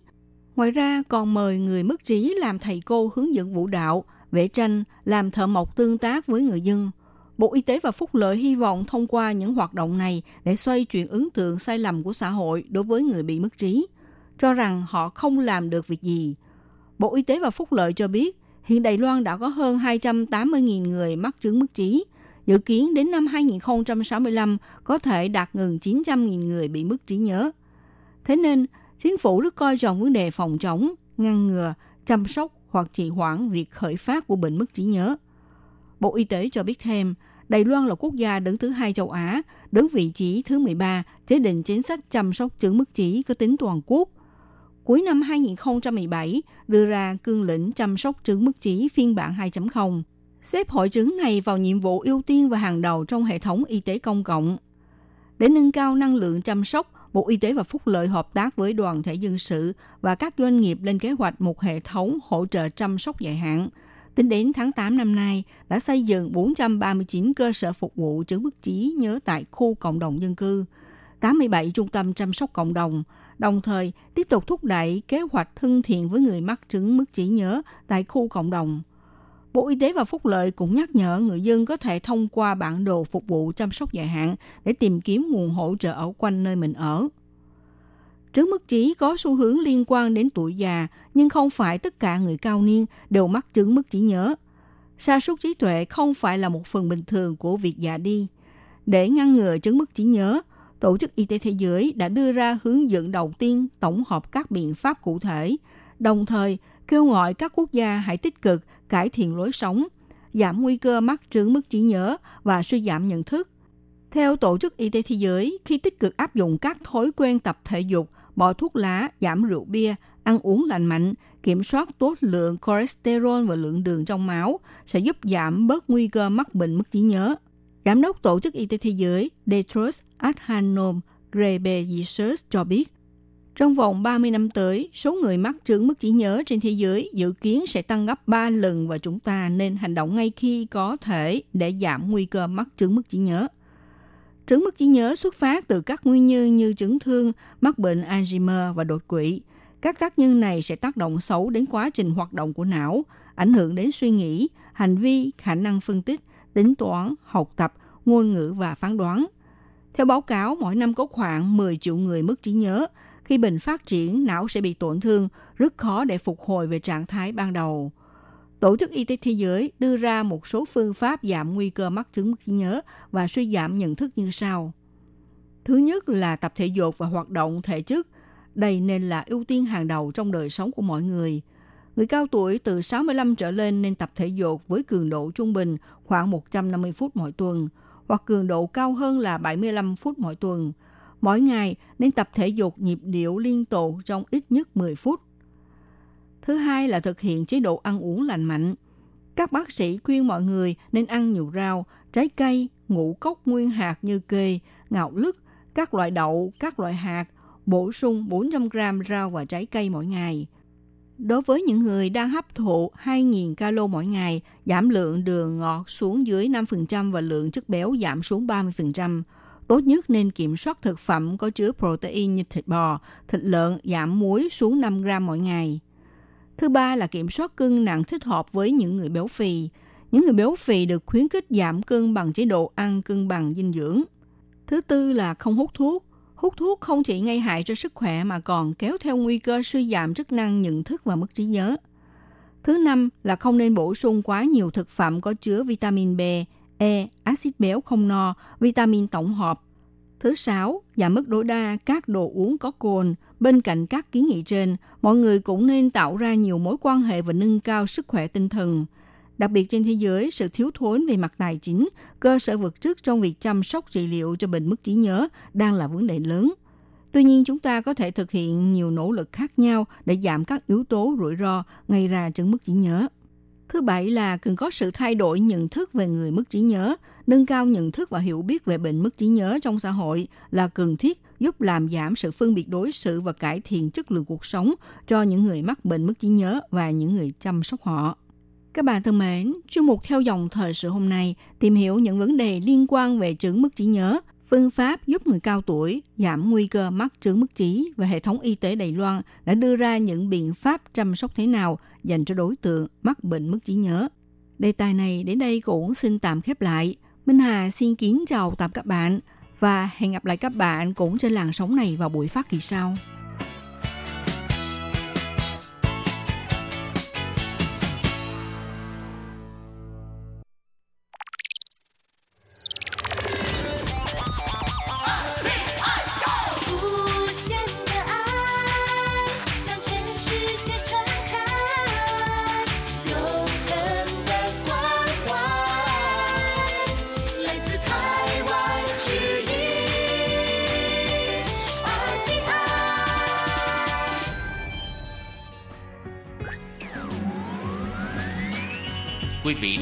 Ngoài ra còn mời người mất trí làm thầy cô hướng dẫn vũ đạo, vẽ tranh, làm thợ mộc tương tác với người dân. Bộ Y tế và Phúc lợi hy vọng thông qua những hoạt động này để xoay chuyển ấn tượng sai lầm của xã hội đối với người bị mất trí, cho rằng họ không làm được việc gì. Bộ Y tế và Phúc lợi cho biết, hiện Đài Loan đã có hơn 280.000 người mắc chứng mất trí, dự kiến đến năm 2065 có thể đạt gần 900.000 người bị mất trí nhớ. Thế nên, chính phủ rất coi trọng vấn đề phòng chống, ngăn ngừa, chăm sóc hoặc trì hoãn việc khởi phát của bệnh mất trí nhớ. Bộ Y tế cho biết thêm, Đài Loan là quốc gia đứng thứ hai châu Á, đứng vị trí thứ 13 chế định chính sách chăm sóc chứng mất trí có tính toàn quốc. Cuối năm 2017, đưa ra cương lĩnh chăm sóc chứng mức trí phiên bản 2.0, xếp hội chứng này vào nhiệm vụ ưu tiên và hàng đầu trong hệ thống y tế công cộng. Để nâng cao năng lượng chăm sóc, Bộ Y tế và Phúc lợi hợp tác với đoàn thể dân sự và các doanh nghiệp lên kế hoạch một hệ thống hỗ trợ chăm sóc dài hạn. Tính đến tháng 8 năm nay, đã xây dựng 439 cơ sở phục vụ chứng bức trí nhớ tại khu cộng đồng dân cư, 87 trung tâm chăm sóc cộng đồng, đồng thời tiếp tục thúc đẩy kế hoạch thân thiện với người mắc chứng mất trí nhớ tại khu cộng đồng. Bộ Y tế và Phúc lợi cũng nhắc nhở người dân có thể thông qua bản đồ phục vụ chăm sóc dài hạn để tìm kiếm nguồn hỗ trợ ở quanh nơi mình ở. Chứng mất trí có xu hướng liên quan đến tuổi già, nhưng không phải tất cả người cao niên đều mắc chứng mất trí nhớ. Sa sút trí tuệ không phải là một phần bình thường của việc già đi. Để ngăn ngừa chứng mất trí nhớ, Tổ chức Y tế Thế giới đã đưa ra hướng dẫn đầu tiên tổng hợp các biện pháp cụ thể, đồng thời kêu gọi các quốc gia hãy tích cực cải thiện lối sống, giảm nguy cơ mắc chứng mất trí nhớ và suy giảm nhận thức. Theo Tổ chức Y tế Thế giới, khi tích cực áp dụng các thói quen tập thể dục, bỏ thuốc lá, giảm rượu bia, ăn uống lành mạnh, kiểm soát tốt lượng cholesterol và lượng đường trong máu sẽ giúp giảm bớt nguy cơ mắc bệnh mất trí nhớ. Giám đốc Tổ chức Y tế Thế giới Detroit Adhanom Ghebreyesus cho biết, trong vòng 30 năm tới, số người mắc chứng mất trí nhớ trên thế giới dự kiến sẽ tăng gấp 3 lần và chúng ta nên hành động ngay khi có thể để giảm nguy cơ mắc chứng mất trí nhớ. Chứng mất trí nhớ xuất phát từ các nguyên nhân như chấn thương, mắc bệnh Alzheimer và đột quỵ. Các tác nhân này sẽ tác động xấu đến quá trình hoạt động của não, ảnh hưởng đến suy nghĩ, hành vi, khả năng phân tích, tính toán, học tập, ngôn ngữ và phán đoán. Theo báo cáo, mỗi năm có khoảng 10 triệu người mất trí nhớ. Khi bệnh phát triển, não sẽ bị tổn thương, rất khó để phục hồi về trạng thái ban đầu. Tổ chức Y tế Thế giới đưa ra một số phương pháp giảm nguy cơ mắc chứng mất trí nhớ và suy giảm nhận thức như sau. Thứ nhất là tập thể dục và hoạt động thể chất. Đây nên là ưu tiên hàng đầu trong đời sống của mọi người. Người cao tuổi từ 65 trở lên nên tập thể dục với cường độ trung bình khoảng 150 phút mỗi tuần, hoặc cường độ cao hơn là 75 phút mỗi tuần. Mỗi ngày nên tập thể dục nhịp điệu liên tục trong ít nhất 10 phút. Thứ hai là thực hiện chế độ ăn uống lành mạnh. Các bác sĩ khuyên mọi người nên ăn nhiều rau, trái cây, ngũ cốc nguyên hạt như kê, ngạo lứt, các loại đậu, các loại hạt, bổ sung 400 gram rau và trái cây mỗi ngày. Đối với những người đang hấp thụ 2.000 calo mỗi ngày, giảm lượng đường ngọt xuống dưới 5% và lượng chất béo giảm xuống 30%. Tốt nhất nên kiểm soát thực phẩm có chứa protein như thịt bò, thịt lợn giảm muối xuống 5 gram mỗi ngày. Thứ ba là kiểm soát cân nặng thích hợp với những người béo phì. Những người béo phì được khuyến khích giảm cân bằng chế độ ăn cân bằng dinh dưỡng. Thứ tư là không hút thuốc. Hút thuốc không chỉ gây hại cho sức khỏe mà còn kéo theo nguy cơ suy giảm chức năng nhận thức và mất trí nhớ. Thứ năm là không nên bổ sung quá nhiều thực phẩm có chứa vitamin B, E, axit béo không no, vitamin tổng hợp. Thứ sáu, giảm mức tối đa các đồ uống có cồn. Bên cạnh các kiến nghị trên, mọi người cũng nên tạo ra nhiều mối quan hệ và nâng cao sức khỏe tinh thần. Đặc biệt trên thế giới, sự thiếu thốn về mặt tài chính, cơ sở vật chất trong việc chăm sóc trị liệu cho bệnh mất trí nhớ đang là vấn đề lớn. Tuy nhiên, chúng ta có thể thực hiện nhiều nỗ lực khác nhau để giảm các yếu tố rủi ro gây ra chứng mất trí nhớ. Thứ bảy là cần có sự thay đổi nhận thức về người mất trí nhớ, nâng cao nhận thức và hiểu biết về bệnh mất trí nhớ trong xã hội là cần thiết giúp làm giảm sự phân biệt đối xử và cải thiện chất lượng cuộc sống cho những người mắc bệnh mất trí nhớ và những người chăm sóc họ. Các bạn thân mến, chuyên mục theo dòng thời sự hôm nay tìm hiểu những vấn đề liên quan về chứng mất trí nhớ Phương pháp giúp người cao tuổi giảm nguy cơ mắc chứng mất trí và hệ thống y tế Đài Loan đã đưa ra những biện pháp chăm sóc thế nào dành cho đối tượng mắc bệnh mất trí nhớ. Đề tài này đến đây cũng xin tạm khép lại. Minh Hà xin kính chào tạm các bạn và hẹn gặp lại các bạn cũng trên làn sóng này vào buổi phát kỳ sau.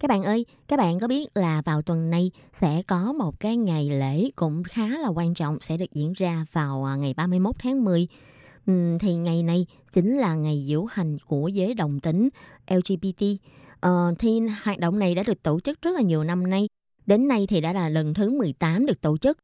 các bạn ơi, các bạn có biết là vào tuần này sẽ có một cái ngày lễ cũng khá là quan trọng sẽ được diễn ra vào à, ngày 31 tháng 10. Uhm, thì ngày này chính là ngày diễu hành của giới đồng tính LGBT. Ờ, thì hoạt động này đã được tổ chức rất là nhiều năm nay. Đến nay thì đã là lần thứ 18 được tổ chức.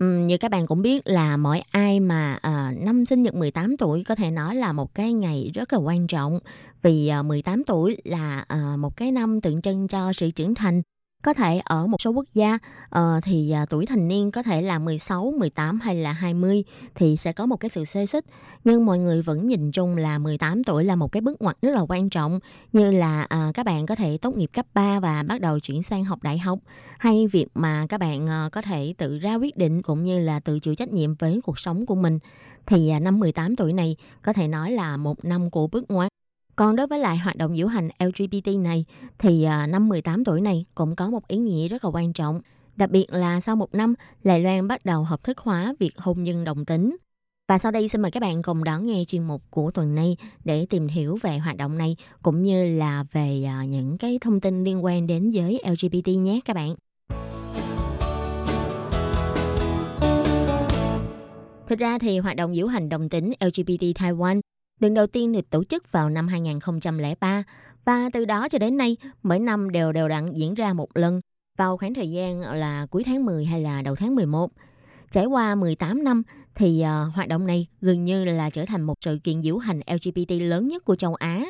Như các bạn cũng biết là mỗi ai mà uh, năm sinh nhật 18 tuổi có thể nói là một cái ngày rất là quan trọng vì ờ, 18 tuổi là uh, một cái năm tượng trưng cho sự trưởng thành. Có thể ở một số quốc gia uh, thì uh, tuổi thành niên có thể là 16, 18 hay là 20 thì sẽ có một cái sự xê xích. Nhưng mọi người vẫn nhìn chung là 18 tuổi là một cái bước ngoặt rất là quan trọng như là uh, các bạn có thể tốt nghiệp cấp 3 và bắt đầu chuyển sang học đại học hay việc mà các bạn uh, có thể tự ra quyết định cũng như là tự chịu trách nhiệm với cuộc sống của mình. Thì uh, năm 18 tuổi này có thể nói là một năm của bước ngoặt còn đối với lại hoạt động diễu hành LGBT này thì à, năm 18 tuổi này cũng có một ý nghĩa rất là quan trọng. Đặc biệt là sau một năm, Lài Loan bắt đầu hợp thức hóa việc hôn nhân đồng tính. Và sau đây xin mời các bạn cùng đón nghe chuyên mục của tuần này để tìm hiểu về hoạt động này cũng như là về à, những cái thông tin liên quan đến giới LGBT nhé các bạn. Thực ra thì hoạt động diễu hành đồng tính LGBT Taiwan lần đầu tiên được tổ chức vào năm 2003 và từ đó cho đến nay mỗi năm đều đều đặn diễn ra một lần vào khoảng thời gian là cuối tháng 10 hay là đầu tháng 11. Trải qua 18 năm thì uh, hoạt động này gần như là trở thành một sự kiện diễu hành LGBT lớn nhất của châu Á.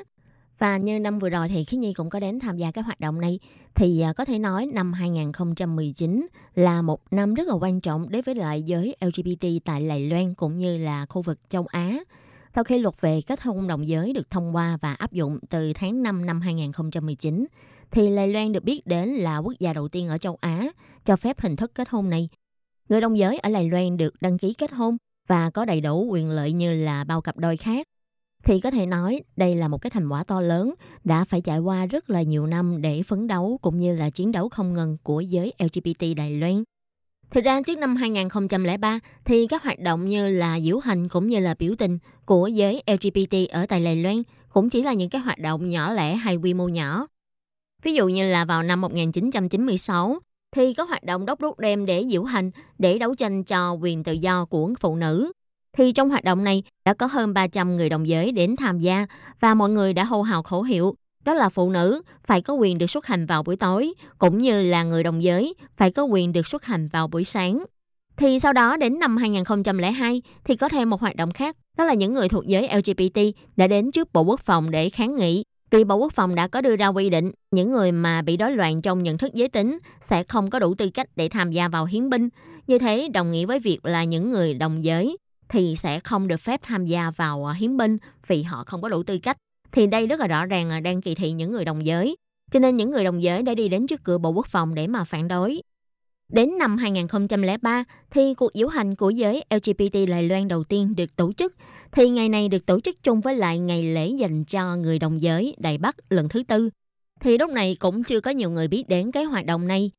Và như năm vừa rồi thì Khí Nhi cũng có đến tham gia các hoạt động này thì uh, có thể nói năm 2019 là một năm rất là quan trọng đối với lại giới LGBT tại Lài Loan cũng như là khu vực châu Á sau khi luật về kết hôn đồng giới được thông qua và áp dụng từ tháng 5 năm 2019, thì Đài Loan được biết đến là quốc gia đầu tiên ở châu Á cho phép hình thức kết hôn này. Người đồng giới ở Đài Loan được đăng ký kết hôn và có đầy đủ quyền lợi như là bao cặp đôi khác. Thì có thể nói đây là một cái thành quả to lớn đã phải trải qua rất là nhiều năm để phấn đấu cũng như là chiến đấu không ngừng của giới LGBT Đài Loan. Thực ra trước năm 2003 thì các hoạt động như là diễu hành cũng như là biểu tình của giới LGBT ở tại Đài Loan cũng chỉ là những cái hoạt động nhỏ lẻ hay quy mô nhỏ. Ví dụ như là vào năm 1996 thì có hoạt động đốt đốt đêm để diễu hành, để đấu tranh cho quyền tự do của phụ nữ. Thì trong hoạt động này đã có hơn 300 người đồng giới đến tham gia và mọi người đã hô hào khẩu hiệu đó là phụ nữ phải có quyền được xuất hành vào buổi tối, cũng như là người đồng giới phải có quyền được xuất hành vào buổi sáng. Thì sau đó đến năm 2002 thì có thêm một hoạt động khác, đó là những người thuộc giới LGBT đã đến trước Bộ Quốc phòng để kháng nghị. Vì Bộ Quốc phòng đã có đưa ra quy định những người mà bị rối loạn trong nhận thức giới tính sẽ không có đủ tư cách để tham gia vào hiến binh. Như thế đồng nghĩa với việc là những người đồng giới thì sẽ không được phép tham gia vào à, hiến binh vì họ không có đủ tư cách thì đây rất là rõ ràng là đang kỳ thị những người đồng giới. Cho nên những người đồng giới đã đi đến trước cửa Bộ Quốc phòng để mà phản đối. Đến năm 2003 thì cuộc diễu hành của giới LGBT Đài Loan đầu tiên được tổ chức. Thì ngày này được tổ chức chung với lại ngày lễ dành cho người đồng giới Đài Bắc lần thứ tư. Thì lúc này cũng chưa có nhiều người biết đến cái hoạt động này.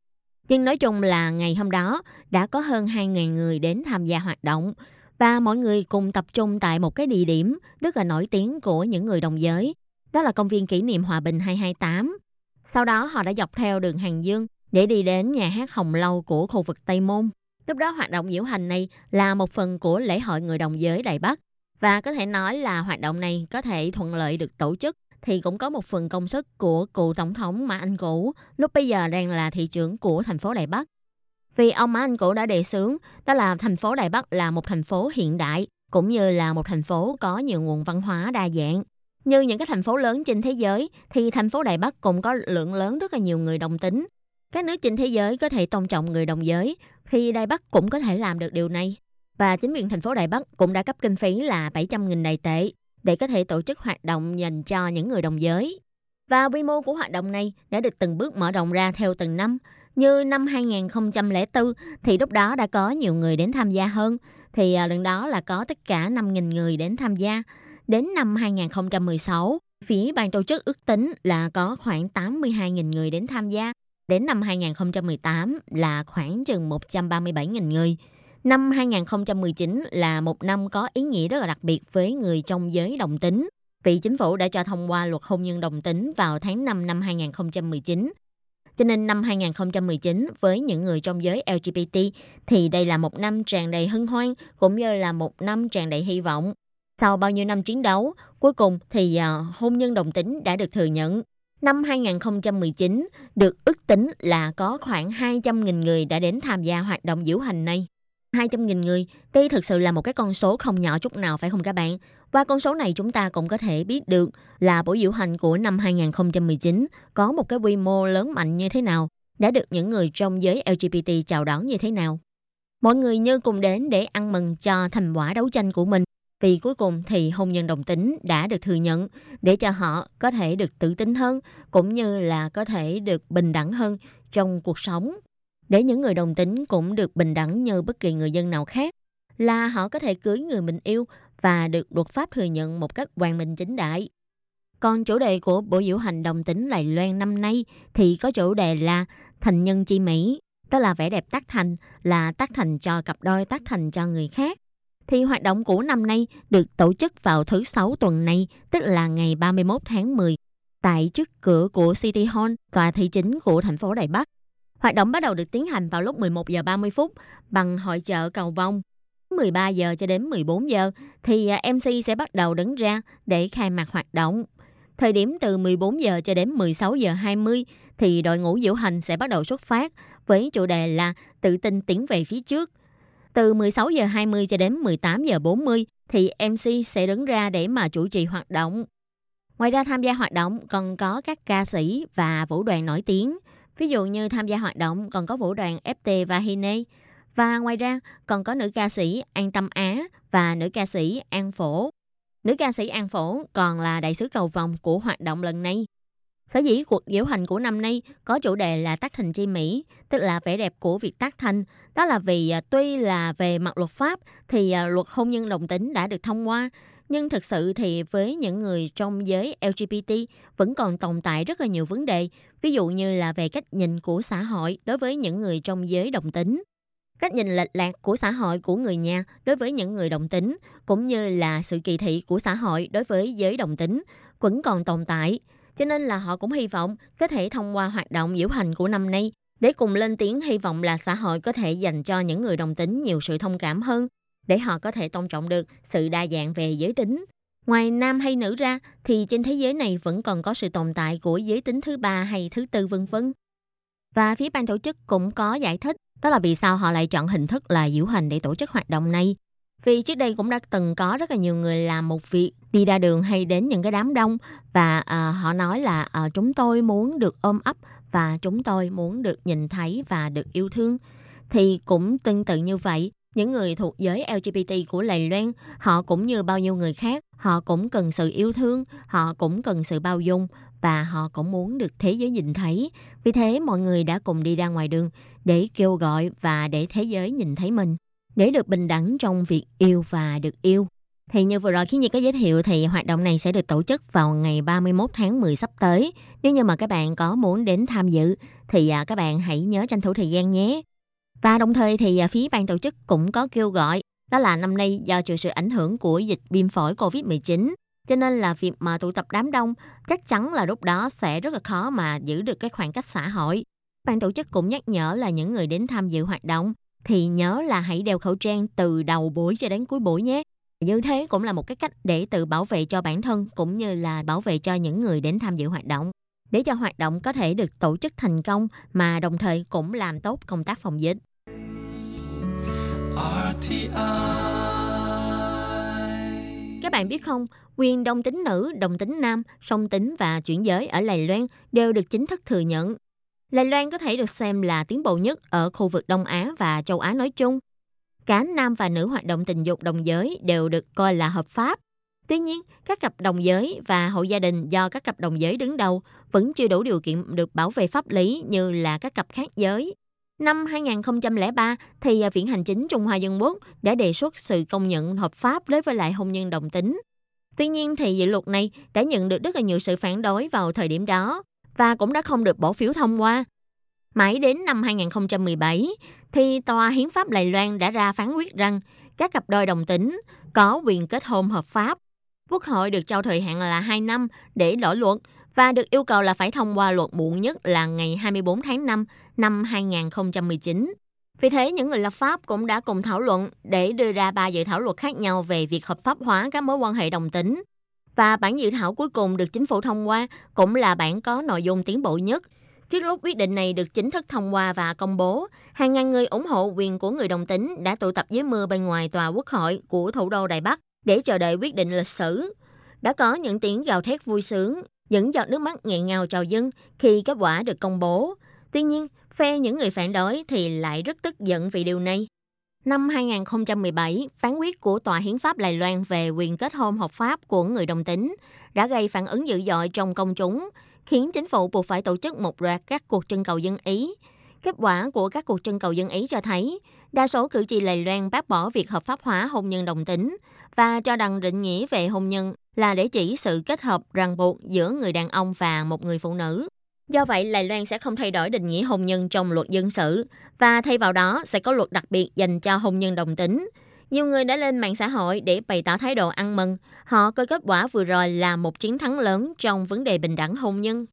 Nhưng nói chung là ngày hôm đó đã có hơn 2.000 người đến tham gia hoạt động và mọi người cùng tập trung tại một cái địa điểm rất là nổi tiếng của những người đồng giới. Đó là công viên kỷ niệm Hòa Bình 228. Sau đó họ đã dọc theo đường Hàng Dương để đi đến nhà hát Hồng Lâu của khu vực Tây Môn. Lúc đó hoạt động diễu hành này là một phần của lễ hội người đồng giới Đài Bắc. Và có thể nói là hoạt động này có thể thuận lợi được tổ chức thì cũng có một phần công sức của cựu tổng thống Mã Anh Cũ, lúc bây giờ đang là thị trưởng của thành phố Đài Bắc. Vì ông Mã Anh Cũ đã đề xướng đó là thành phố Đài Bắc là một thành phố hiện đại, cũng như là một thành phố có nhiều nguồn văn hóa đa dạng. Như những cái thành phố lớn trên thế giới, thì thành phố Đài Bắc cũng có lượng lớn rất là nhiều người đồng tính. Các nước trên thế giới có thể tôn trọng người đồng giới, thì Đài Bắc cũng có thể làm được điều này. Và chính quyền thành phố Đài Bắc cũng đã cấp kinh phí là 700.000 đài tệ để có thể tổ chức hoạt động dành cho những người đồng giới. Và quy mô của hoạt động này đã được từng bước mở rộng ra theo từng năm. Như năm 2004 thì lúc đó đã có nhiều người đến tham gia hơn. Thì à, lần đó là có tất cả 5.000 người đến tham gia. Đến năm 2016, phía ban tổ chức ước tính là có khoảng 82.000 người đến tham gia. Đến năm 2018 là khoảng chừng 137.000 người. Năm 2019 là một năm có ý nghĩa rất là đặc biệt với người trong giới đồng tính. Vì chính phủ đã cho thông qua luật hôn nhân đồng tính vào tháng 5 năm 2019. Cho nên năm 2019 với những người trong giới LGBT thì đây là một năm tràn đầy hân hoan cũng như là một năm tràn đầy hy vọng. Sau bao nhiêu năm chiến đấu, cuối cùng thì uh, hôn nhân đồng tính đã được thừa nhận. Năm 2019 được ước tính là có khoảng 200.000 người đã đến tham gia hoạt động diễu hành này. 200.000 người, đây thực sự là một cái con số không nhỏ chút nào phải không các bạn? Và con số này chúng ta cũng có thể biết được là buổi diễu hành của năm 2019 có một cái quy mô lớn mạnh như thế nào, đã được những người trong giới LGBT chào đón như thế nào. Mọi người như cùng đến để ăn mừng cho thành quả đấu tranh của mình. Vì cuối cùng thì hôn nhân đồng tính đã được thừa nhận để cho họ có thể được tự tin hơn cũng như là có thể được bình đẳng hơn trong cuộc sống để những người đồng tính cũng được bình đẳng như bất kỳ người dân nào khác, là họ có thể cưới người mình yêu và được luật pháp thừa nhận một cách hoàn minh chính đại. Còn chủ đề của buổi diễu hành đồng tính Đài Loan năm nay thì có chủ đề là thành nhân chi mỹ, tức là vẻ đẹp tác thành, là tác thành cho cặp đôi tác thành cho người khác. Thì hoạt động của năm nay được tổ chức vào thứ sáu tuần này, tức là ngày 31 tháng 10, tại trước cửa của City Hall, tòa thị chính của thành phố Đài Bắc. Hoạt động bắt đầu được tiến hành vào lúc 11 giờ 30 phút bằng hội chợ cầu vong. 13 giờ cho đến 14 giờ thì à, MC sẽ bắt đầu đứng ra để khai mạc hoạt động. Thời điểm từ 14 giờ cho đến 16 giờ 20 thì đội ngũ diễu hành sẽ bắt đầu xuất phát với chủ đề là tự tin tiến về phía trước. Từ 16 giờ 20 cho đến 18 giờ 40 thì MC sẽ đứng ra để mà chủ trì hoạt động. Ngoài ra tham gia hoạt động còn có các ca sĩ và vũ đoàn nổi tiếng – Ví dụ như tham gia hoạt động còn có vũ đoàn FT và Hine. Và ngoài ra còn có nữ ca sĩ An Tâm Á và nữ ca sĩ An Phổ. Nữ ca sĩ An Phổ còn là đại sứ cầu vòng của hoạt động lần này. Sở dĩ cuộc diễu hành của năm nay có chủ đề là tác thành chi Mỹ, tức là vẻ đẹp của việc tác thành. Đó là vì à, tuy là về mặt luật pháp thì à, luật hôn nhân đồng tính đã được thông qua, nhưng thực sự thì với những người trong giới LGBT vẫn còn tồn tại rất là nhiều vấn đề, ví dụ như là về cách nhìn của xã hội đối với những người trong giới đồng tính cách nhìn lệch lạc của xã hội của người nhà đối với những người đồng tính, cũng như là sự kỳ thị của xã hội đối với giới đồng tính vẫn còn tồn tại cho nên là họ cũng hy vọng có thể thông qua hoạt động diễu hành của năm nay để cùng lên tiếng hy vọng là xã hội có thể dành cho những người đồng tính nhiều sự thông cảm hơn để họ có thể tôn trọng được sự đa dạng về giới tính. Ngoài nam hay nữ ra thì trên thế giới này vẫn còn có sự tồn tại của giới tính thứ ba hay thứ tư vân vân. Và phía ban tổ chức cũng có giải thích đó là vì sao họ lại chọn hình thức là diễu hành để tổ chức hoạt động này. Vì trước đây cũng đã từng có rất là nhiều người làm một việc đi ra đường hay đến những cái đám đông và à, họ nói là à, chúng tôi muốn được ôm ấp và chúng tôi muốn được nhìn thấy và được yêu thương. Thì cũng tương tự như vậy, những người thuộc giới LGBT của lầy Loan, họ cũng như bao nhiêu người khác, họ cũng cần sự yêu thương, họ cũng cần sự bao dung và họ cũng muốn được thế giới nhìn thấy. Vì thế mọi người đã cùng đi ra ngoài đường để kêu gọi và để thế giới nhìn thấy mình, để được bình đẳng trong việc yêu và được yêu. Thì như vừa rồi khi như có giới thiệu thì hoạt động này sẽ được tổ chức vào ngày 31 tháng 10 sắp tới. Nếu như mà các bạn có muốn đến tham dự thì à, các bạn hãy nhớ tranh thủ thời gian nhé. Và đồng thời thì à, phía ban tổ chức cũng có kêu gọi Đó là năm nay do chịu sự ảnh hưởng của dịch viêm phổi COVID-19, cho nên là việc mà tụ tập đám đông chắc chắn là lúc đó sẽ rất là khó mà giữ được cái khoảng cách xã hội. Ban tổ chức cũng nhắc nhở là những người đến tham dự hoạt động thì nhớ là hãy đeo khẩu trang từ đầu buổi cho đến cuối buổi nhé. Như thế cũng là một cái cách để tự bảo vệ cho bản thân cũng như là bảo vệ cho những người đến tham dự hoạt động. Để cho hoạt động có thể được tổ chức thành công mà đồng thời cũng làm tốt công tác phòng dịch. Các bạn biết không, quyền đồng tính nữ, đồng tính nam, song tính và chuyển giới ở Lài Loan đều được chính thức thừa nhận. Lài Loan có thể được xem là tiến bộ nhất ở khu vực Đông Á và châu Á nói chung. Cả nam và nữ hoạt động tình dục đồng giới đều được coi là hợp pháp. Tuy nhiên, các cặp đồng giới và hộ gia đình do các cặp đồng giới đứng đầu vẫn chưa đủ điều kiện được bảo vệ pháp lý như là các cặp khác giới. Năm 2003 thì Viện Hành Chính Trung Hoa Dân Quốc đã đề xuất sự công nhận hợp pháp đối với lại hôn nhân đồng tính. Tuy nhiên thì dự luật này đã nhận được rất là nhiều sự phản đối vào thời điểm đó và cũng đã không được bỏ phiếu thông qua. Mãi đến năm 2017 thì Tòa Hiến pháp Đài Loan đã ra phán quyết rằng các cặp đôi đồng tính có quyền kết hôn hợp pháp. Quốc hội được trao thời hạn là 2 năm để đổi luật và được yêu cầu là phải thông qua luật muộn nhất là ngày 24 tháng 5 năm 2019. Vì thế, những người lập pháp cũng đã cùng thảo luận để đưa ra ba dự thảo luật khác nhau về việc hợp pháp hóa các mối quan hệ đồng tính. Và bản dự thảo cuối cùng được chính phủ thông qua cũng là bản có nội dung tiến bộ nhất. Trước lúc quyết định này được chính thức thông qua và công bố, hàng ngàn người ủng hộ quyền của người đồng tính đã tụ tập dưới mưa bên ngoài tòa quốc hội của thủ đô Đài Bắc để chờ đợi quyết định lịch sử. Đã có những tiếng gào thét vui sướng, những giọt nước mắt nghẹn ngào trào dâng khi kết quả được công bố. Tuy nhiên, phe những người phản đối thì lại rất tức giận vì điều này. Năm 2017, phán quyết của Tòa Hiến pháp Đài Loan về quyền kết hôn hợp pháp của người đồng tính đã gây phản ứng dữ dội trong công chúng, khiến chính phủ buộc phải tổ chức một loạt các cuộc trưng cầu dân Ý. Kết quả của các cuộc trưng cầu dân Ý cho thấy, đa số cử tri Đài Loan bác bỏ việc hợp pháp hóa hôn nhân đồng tính và cho rằng định nghĩa về hôn nhân là để chỉ sự kết hợp ràng buộc giữa người đàn ông và một người phụ nữ. Do vậy, Đài Loan sẽ không thay đổi định nghĩa hôn nhân trong luật dân sự và thay vào đó sẽ có luật đặc biệt dành cho hôn nhân đồng tính. Nhiều người đã lên mạng xã hội để bày tỏ thái độ ăn mừng. Họ coi kết quả vừa rồi là một chiến thắng lớn trong vấn đề bình đẳng hôn nhân.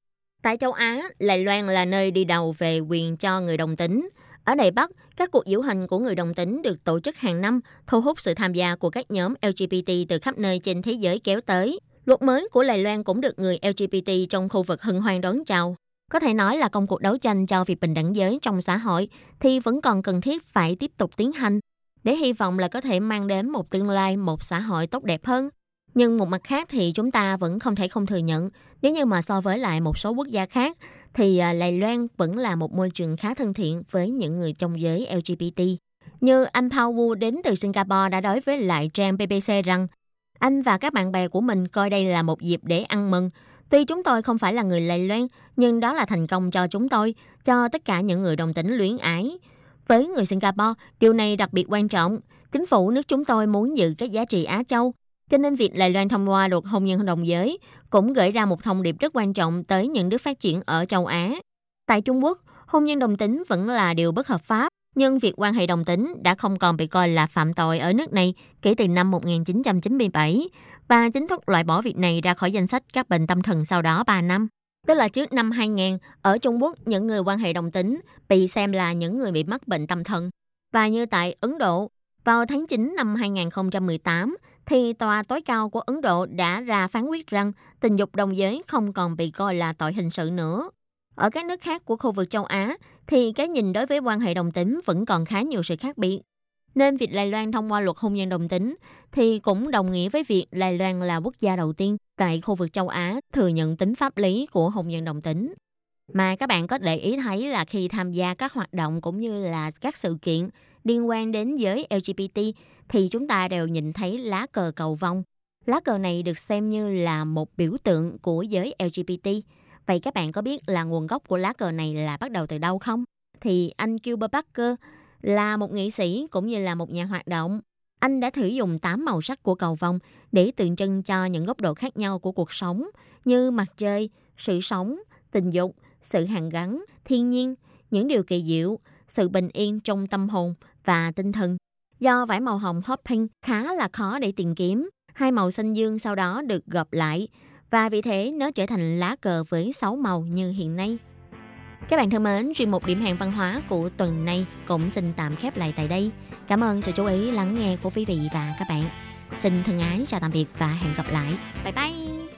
Tại châu Á, Đài Loan là nơi đi đầu về quyền cho người đồng tính. Ở Đài Bắc, các cuộc diễu hành của người đồng tính được tổ chức hàng năm, thu hút sự tham gia của các nhóm LGBT từ khắp nơi trên thế giới kéo tới. Luật mới của Đài Loan cũng được người LGBT trong khu vực hân hoan đón chào. Có thể nói là công cuộc đấu tranh cho việc bình đẳng giới trong xã hội thì vẫn còn cần thiết phải tiếp tục tiến hành để hy vọng là có thể mang đến một tương lai, một xã hội tốt đẹp hơn. Nhưng một mặt khác thì chúng ta vẫn không thể không thừa nhận, nếu như mà so với lại một số quốc gia khác, thì à, Lài Loan vẫn là một môi trường khá thân thiện với những người trong giới LGBT. Như anh Paul Wu đến từ Singapore đã nói với lại trang BBC rằng anh và các bạn bè của mình coi đây là một dịp để ăn mừng. Tuy chúng tôi không phải là người Lài Loan, nhưng đó là thành công cho chúng tôi, cho tất cả những người đồng tính luyến ái. Với người Singapore, điều này đặc biệt quan trọng. Chính phủ nước chúng tôi muốn giữ các giá trị Á Châu, cho nên việc Đài Loan thông qua luật hôn nhân đồng giới cũng gửi ra một thông điệp rất quan trọng tới những nước phát triển ở châu Á. Tại Trung Quốc, hôn nhân đồng tính vẫn là điều bất hợp pháp, nhưng việc quan hệ đồng tính đã không còn bị coi là phạm tội ở nước này kể từ năm 1997 và chính thức loại bỏ việc này ra khỏi danh sách các bệnh tâm thần sau đó 3 năm. Tức là trước năm 2000, ở Trung Quốc, những người quan hệ đồng tính bị xem là những người bị mắc bệnh tâm thần. Và như tại Ấn Độ, vào tháng 9 năm 2018, thì Tòa tối cao của Ấn Độ đã ra phán quyết rằng tình dục đồng giới không còn bị coi là tội hình sự nữa. Ở các nước khác của khu vực châu Á, thì cái nhìn đối với quan hệ đồng tính vẫn còn khá nhiều sự khác biệt. Nên việc Đài Loan thông qua luật hôn nhân đồng tính thì cũng đồng nghĩa với việc Đài Loan là quốc gia đầu tiên tại khu vực châu Á thừa nhận tính pháp lý của hôn nhân đồng tính. Mà các bạn có để ý thấy là khi tham gia các hoạt động cũng như là các sự kiện liên quan đến giới LGBT thì chúng ta đều nhìn thấy lá cờ cầu vong. Lá cờ này được xem như là một biểu tượng của giới LGBT. Vậy các bạn có biết là nguồn gốc của lá cờ này là bắt đầu từ đâu không? Thì anh Gilbert Parker là một nghệ sĩ cũng như là một nhà hoạt động. Anh đã thử dùng 8 màu sắc của cầu vồng để tượng trưng cho những góc độ khác nhau của cuộc sống như mặt trời, sự sống, tình dục, sự hàn gắn, thiên nhiên, những điều kỳ diệu, sự bình yên trong tâm hồn và tinh thần. Do vải màu hồng hot pink khá là khó để tìm kiếm, hai màu xanh dương sau đó được gộp lại và vì thế nó trở thành lá cờ với 6 màu như hiện nay. Các bạn thân mến, chuyên mục điểm hẹn văn hóa của tuần này cũng xin tạm khép lại tại đây. Cảm ơn sự chú ý lắng nghe của quý vị và các bạn. Xin thân ái chào tạm biệt và hẹn gặp lại. Bye bye!